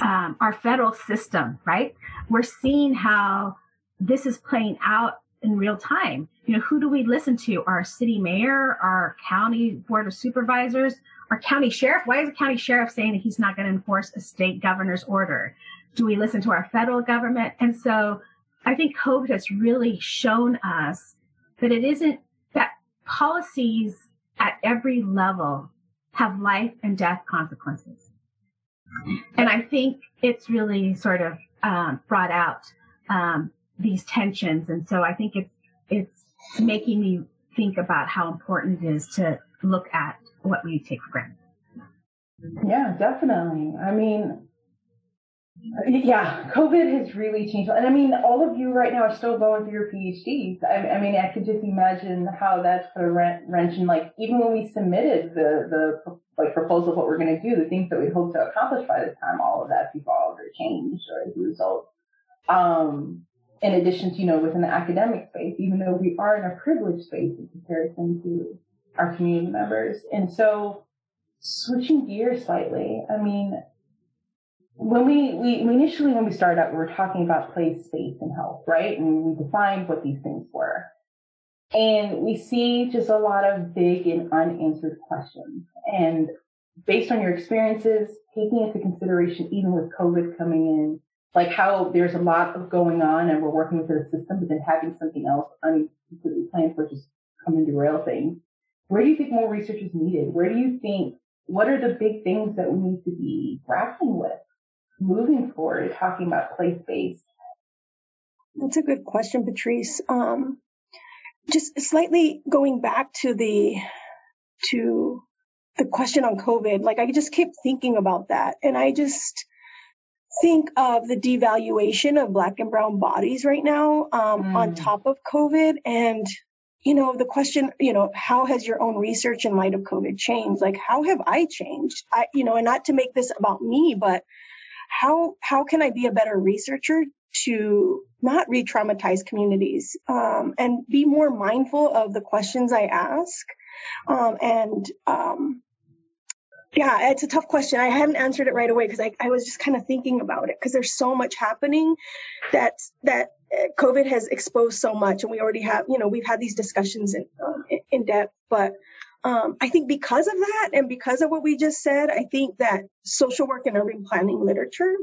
um, our federal system, right? We're seeing how this is playing out in real time. You know, who do we listen to? Our city mayor, our county board of supervisors, our county sheriff. Why is the county sheriff saying that he's not going to enforce a state governor's order? Do we listen to our federal government? And so I think COVID has really shown us that it isn't that policies at every level have life and death consequences. And I think it's really sort of um, brought out um, these tensions. And so I think it's, it's making me think about how important it is to look at what we take for granted. Yeah, definitely. I mean, yeah, COVID has really changed. And I mean, all of you right now are still going through your PhDs. I, I mean, I could just imagine how that's put a wrench in, like, even when we submitted the, the like proposal of what we're going to do, the things that we hope to accomplish by this time, all of that's evolved or changed or as a result. Um, in addition to, you know, within the academic space, even though we are in a privileged space in comparison to our community members. And so switching gears slightly, I mean, when we, we initially, when we started out, we were talking about place, space, and health, right? And we defined what these things were. And we see just a lot of big and unanswered questions. And based on your experiences, taking into consideration, even with COVID coming in, like how there's a lot of going on and we're working with the system, but then having something else uncompletely planned for just come and derail things. Where do you think more research is needed? Where do you think, what are the big things that we need to be grappling with moving forward, talking about place-based? That's a good question, Patrice. Um, just slightly going back to the, to the question on COVID, like I just kept thinking about that and I just, think of the devaluation of black and brown bodies right now um, mm. on top of COVID. And, you know, the question, you know, how has your own research in light of COVID changed? Like, how have I changed? I, you know, and not to make this about me, but how, how can I be a better researcher to not re-traumatize communities um, and be more mindful of the questions I ask um, and um, yeah, it's a tough question. I hadn't answered it right away because I, I was just kind of thinking about it because there's so much happening that that uh, COVID has exposed so much, and we already have, you know, we've had these discussions in um, in depth. But um, I think because of that, and because of what we just said, I think that social work and urban planning literature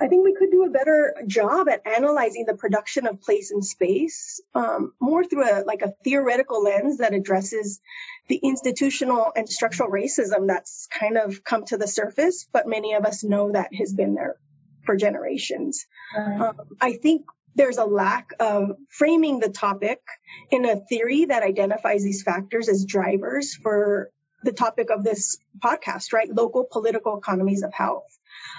I think we could do a better job at analyzing the production of place and space um, more through a like a theoretical lens that addresses the institutional and structural racism that's kind of come to the surface, but many of us know that has been there for generations. Um, I think there's a lack of framing the topic in a theory that identifies these factors as drivers for the topic of this podcast, right? Local political economies of health.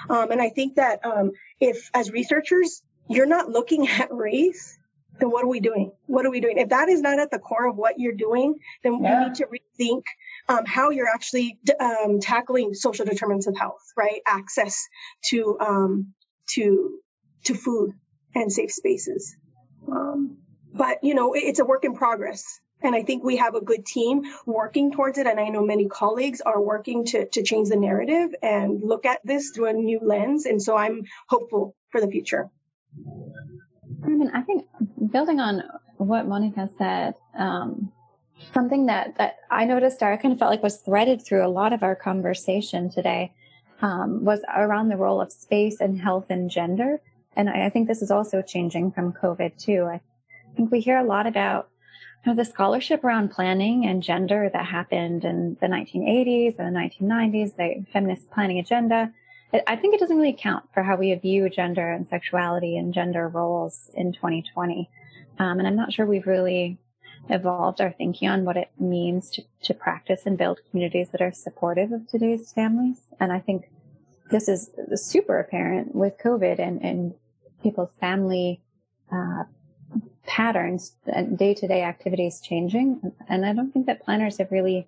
Um, and I think that um, if, as researchers, you're not looking at race, then what are we doing? What are we doing? If that is not at the core of what you're doing, then yeah. you need to rethink um, how you're actually um, tackling social determinants of health, right? Access to um, to to food and safe spaces. Um, but you know, it's a work in progress And I think we have a good team working towards it. And I know many colleagues are working to, to change the narrative and look at this through a new lens. And so I'm hopeful for the future. I mean, I think building on what Monica said, um, something that, that I noticed, I kind of felt like was threaded through a lot of our conversation today, um, was around the role of space and health and gender. And I, I think this is also changing from COVID too. I think we hear a lot about the scholarship around planning and gender that happened in the 1980s and the 1990s, the feminist planning agenda. I think it doesn't really account for how we view gender and sexuality and gender roles in 2020. Um, and I'm not sure we've really evolved our thinking on what it means to, to practice and build communities that are supportive of today's families. And I think this is super apparent with COVID and, and people's family uh, patterns and day-to-day activities changing. And I don't think that planners have really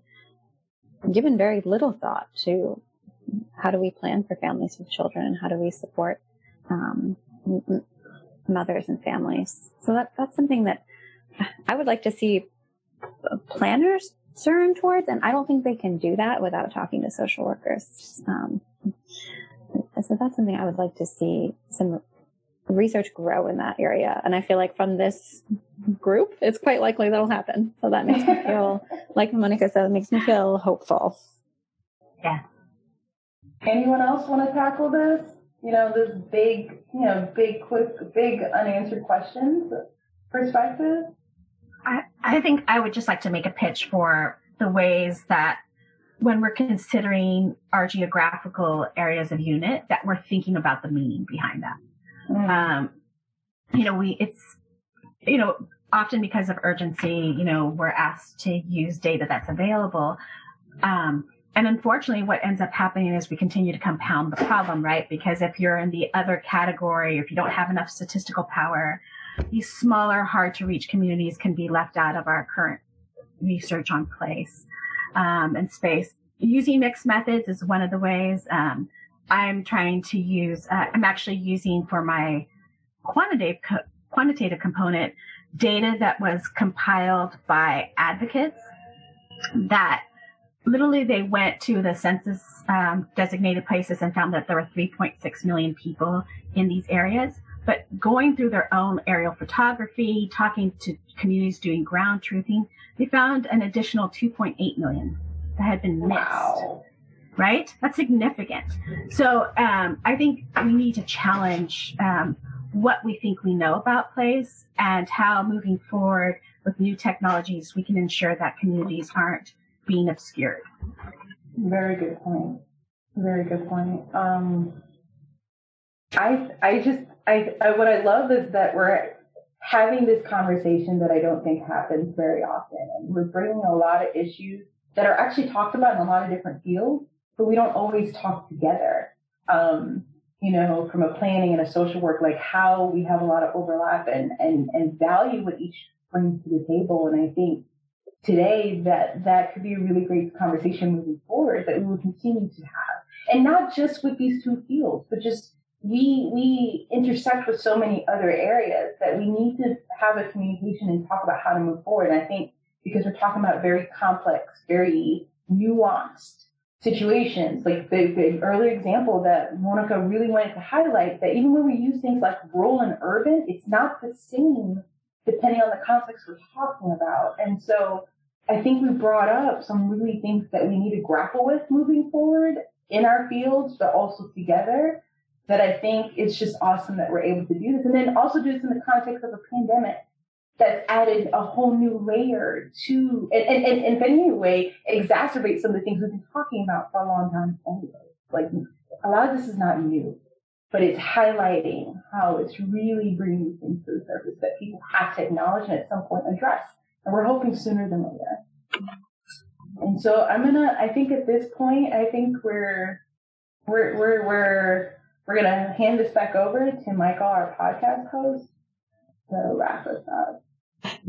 given very little thought to how do we plan for families with children and how do we support um, mothers and families. So that that's something that I would like to see planners turn towards, and I don't think they can do that without talking to social workers. Um, so that's something I would like to see some research grow in that area. And I feel like from this group, it's quite likely that'll happen. So that makes me feel, like Monica said, it makes me feel hopeful. Yeah. Anyone else want to tackle this? You know, this big, you know, big, quick, big unanswered questions perspective? I, I think I would just like to make a pitch for the ways that when we're considering our geographical areas of unit, that we're thinking about the meaning behind that. Um, you know, we, it's, you know, often because of urgency, you know, we're asked to use data that's available. Um, and unfortunately, what ends up happening is we continue to compound the problem, right? Because if you're in the other category, if you don't have enough statistical power, these smaller, hard to reach communities can be left out of our current research on place um, and space. Using mixed methods is one of the ways. Um, I'm trying to use, uh, I'm actually using for my quantitative, co- quantitative component data that was compiled by advocates that literally they went to the census um, designated places and found that there were 3.6 million people in these areas. But going through their own aerial photography, talking to communities doing ground truthing, they found an additional 2.8 million that had been missed. Wow right? That's significant. So um, I think we need to challenge um, what we think we know about place and how moving forward with new technologies we can ensure that communities aren't being obscured. Very good point. Very good point. Um, I I just I, I what I love is that we're having this conversation that I don't think happens very often, and we're bringing a lot of issues that are actually talked about in a lot of different fields but we don't always talk together. Um, you know, from a planning and a social work, like how we have a lot of overlap and, and, and value what each brings to the table. And I think today that that could be a really great conversation moving forward that we will continue to have. And not just with these two fields, but just we we intersect with so many other areas that we need to have a communication and talk about how to move forward. And I think because we're talking about very complex, very nuanced situations. Like the, the earlier example that Monica really wanted to highlight that even when we use things like rural and urban, it's not the same depending on the context we're talking about. And so I think we brought up some really things that we need to grapple with moving forward in our fields, but also together. That I think it's just awesome that we're able to do this. And then also do this in the context of a pandemic that's added a whole new layer to, and, and, and, and in any way, exacerbates some of the things we've been talking about for a long time anyway. Like, a lot of this is not new, but it's highlighting how it's really bringing things to the surface that people have to acknowledge and at some point address. And we're hoping sooner than later. And so I'm gonna, I think at this point, I think we're, we're, we're, we're, we're gonna hand this back over to Michael, our podcast host, to wrap us up.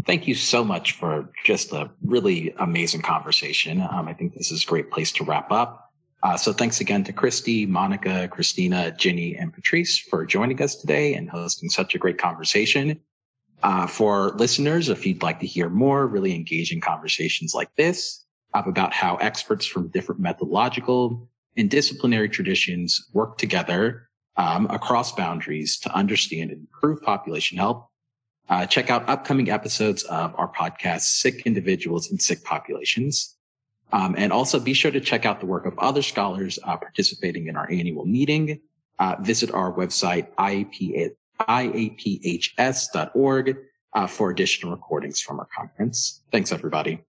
Thank you so much for just a really amazing conversation. Um, I think this is a great place to wrap up. Uh, so thanks again to Christy, Monica, Christina, Ginny, and Patrice for joining us today and hosting such a great conversation. Uh, for listeners, if you'd like to hear more really engaging conversations like this uh, about how experts from different methodological and disciplinary traditions work together um, across boundaries to understand and improve population health, uh, check out upcoming episodes of our podcast, Sick Individuals and Sick Populations. Um, and also be sure to check out the work of other scholars uh, participating in our annual meeting. Uh, visit our website, IAP, iaph.org, uh, for additional recordings from our conference. Thanks, everybody.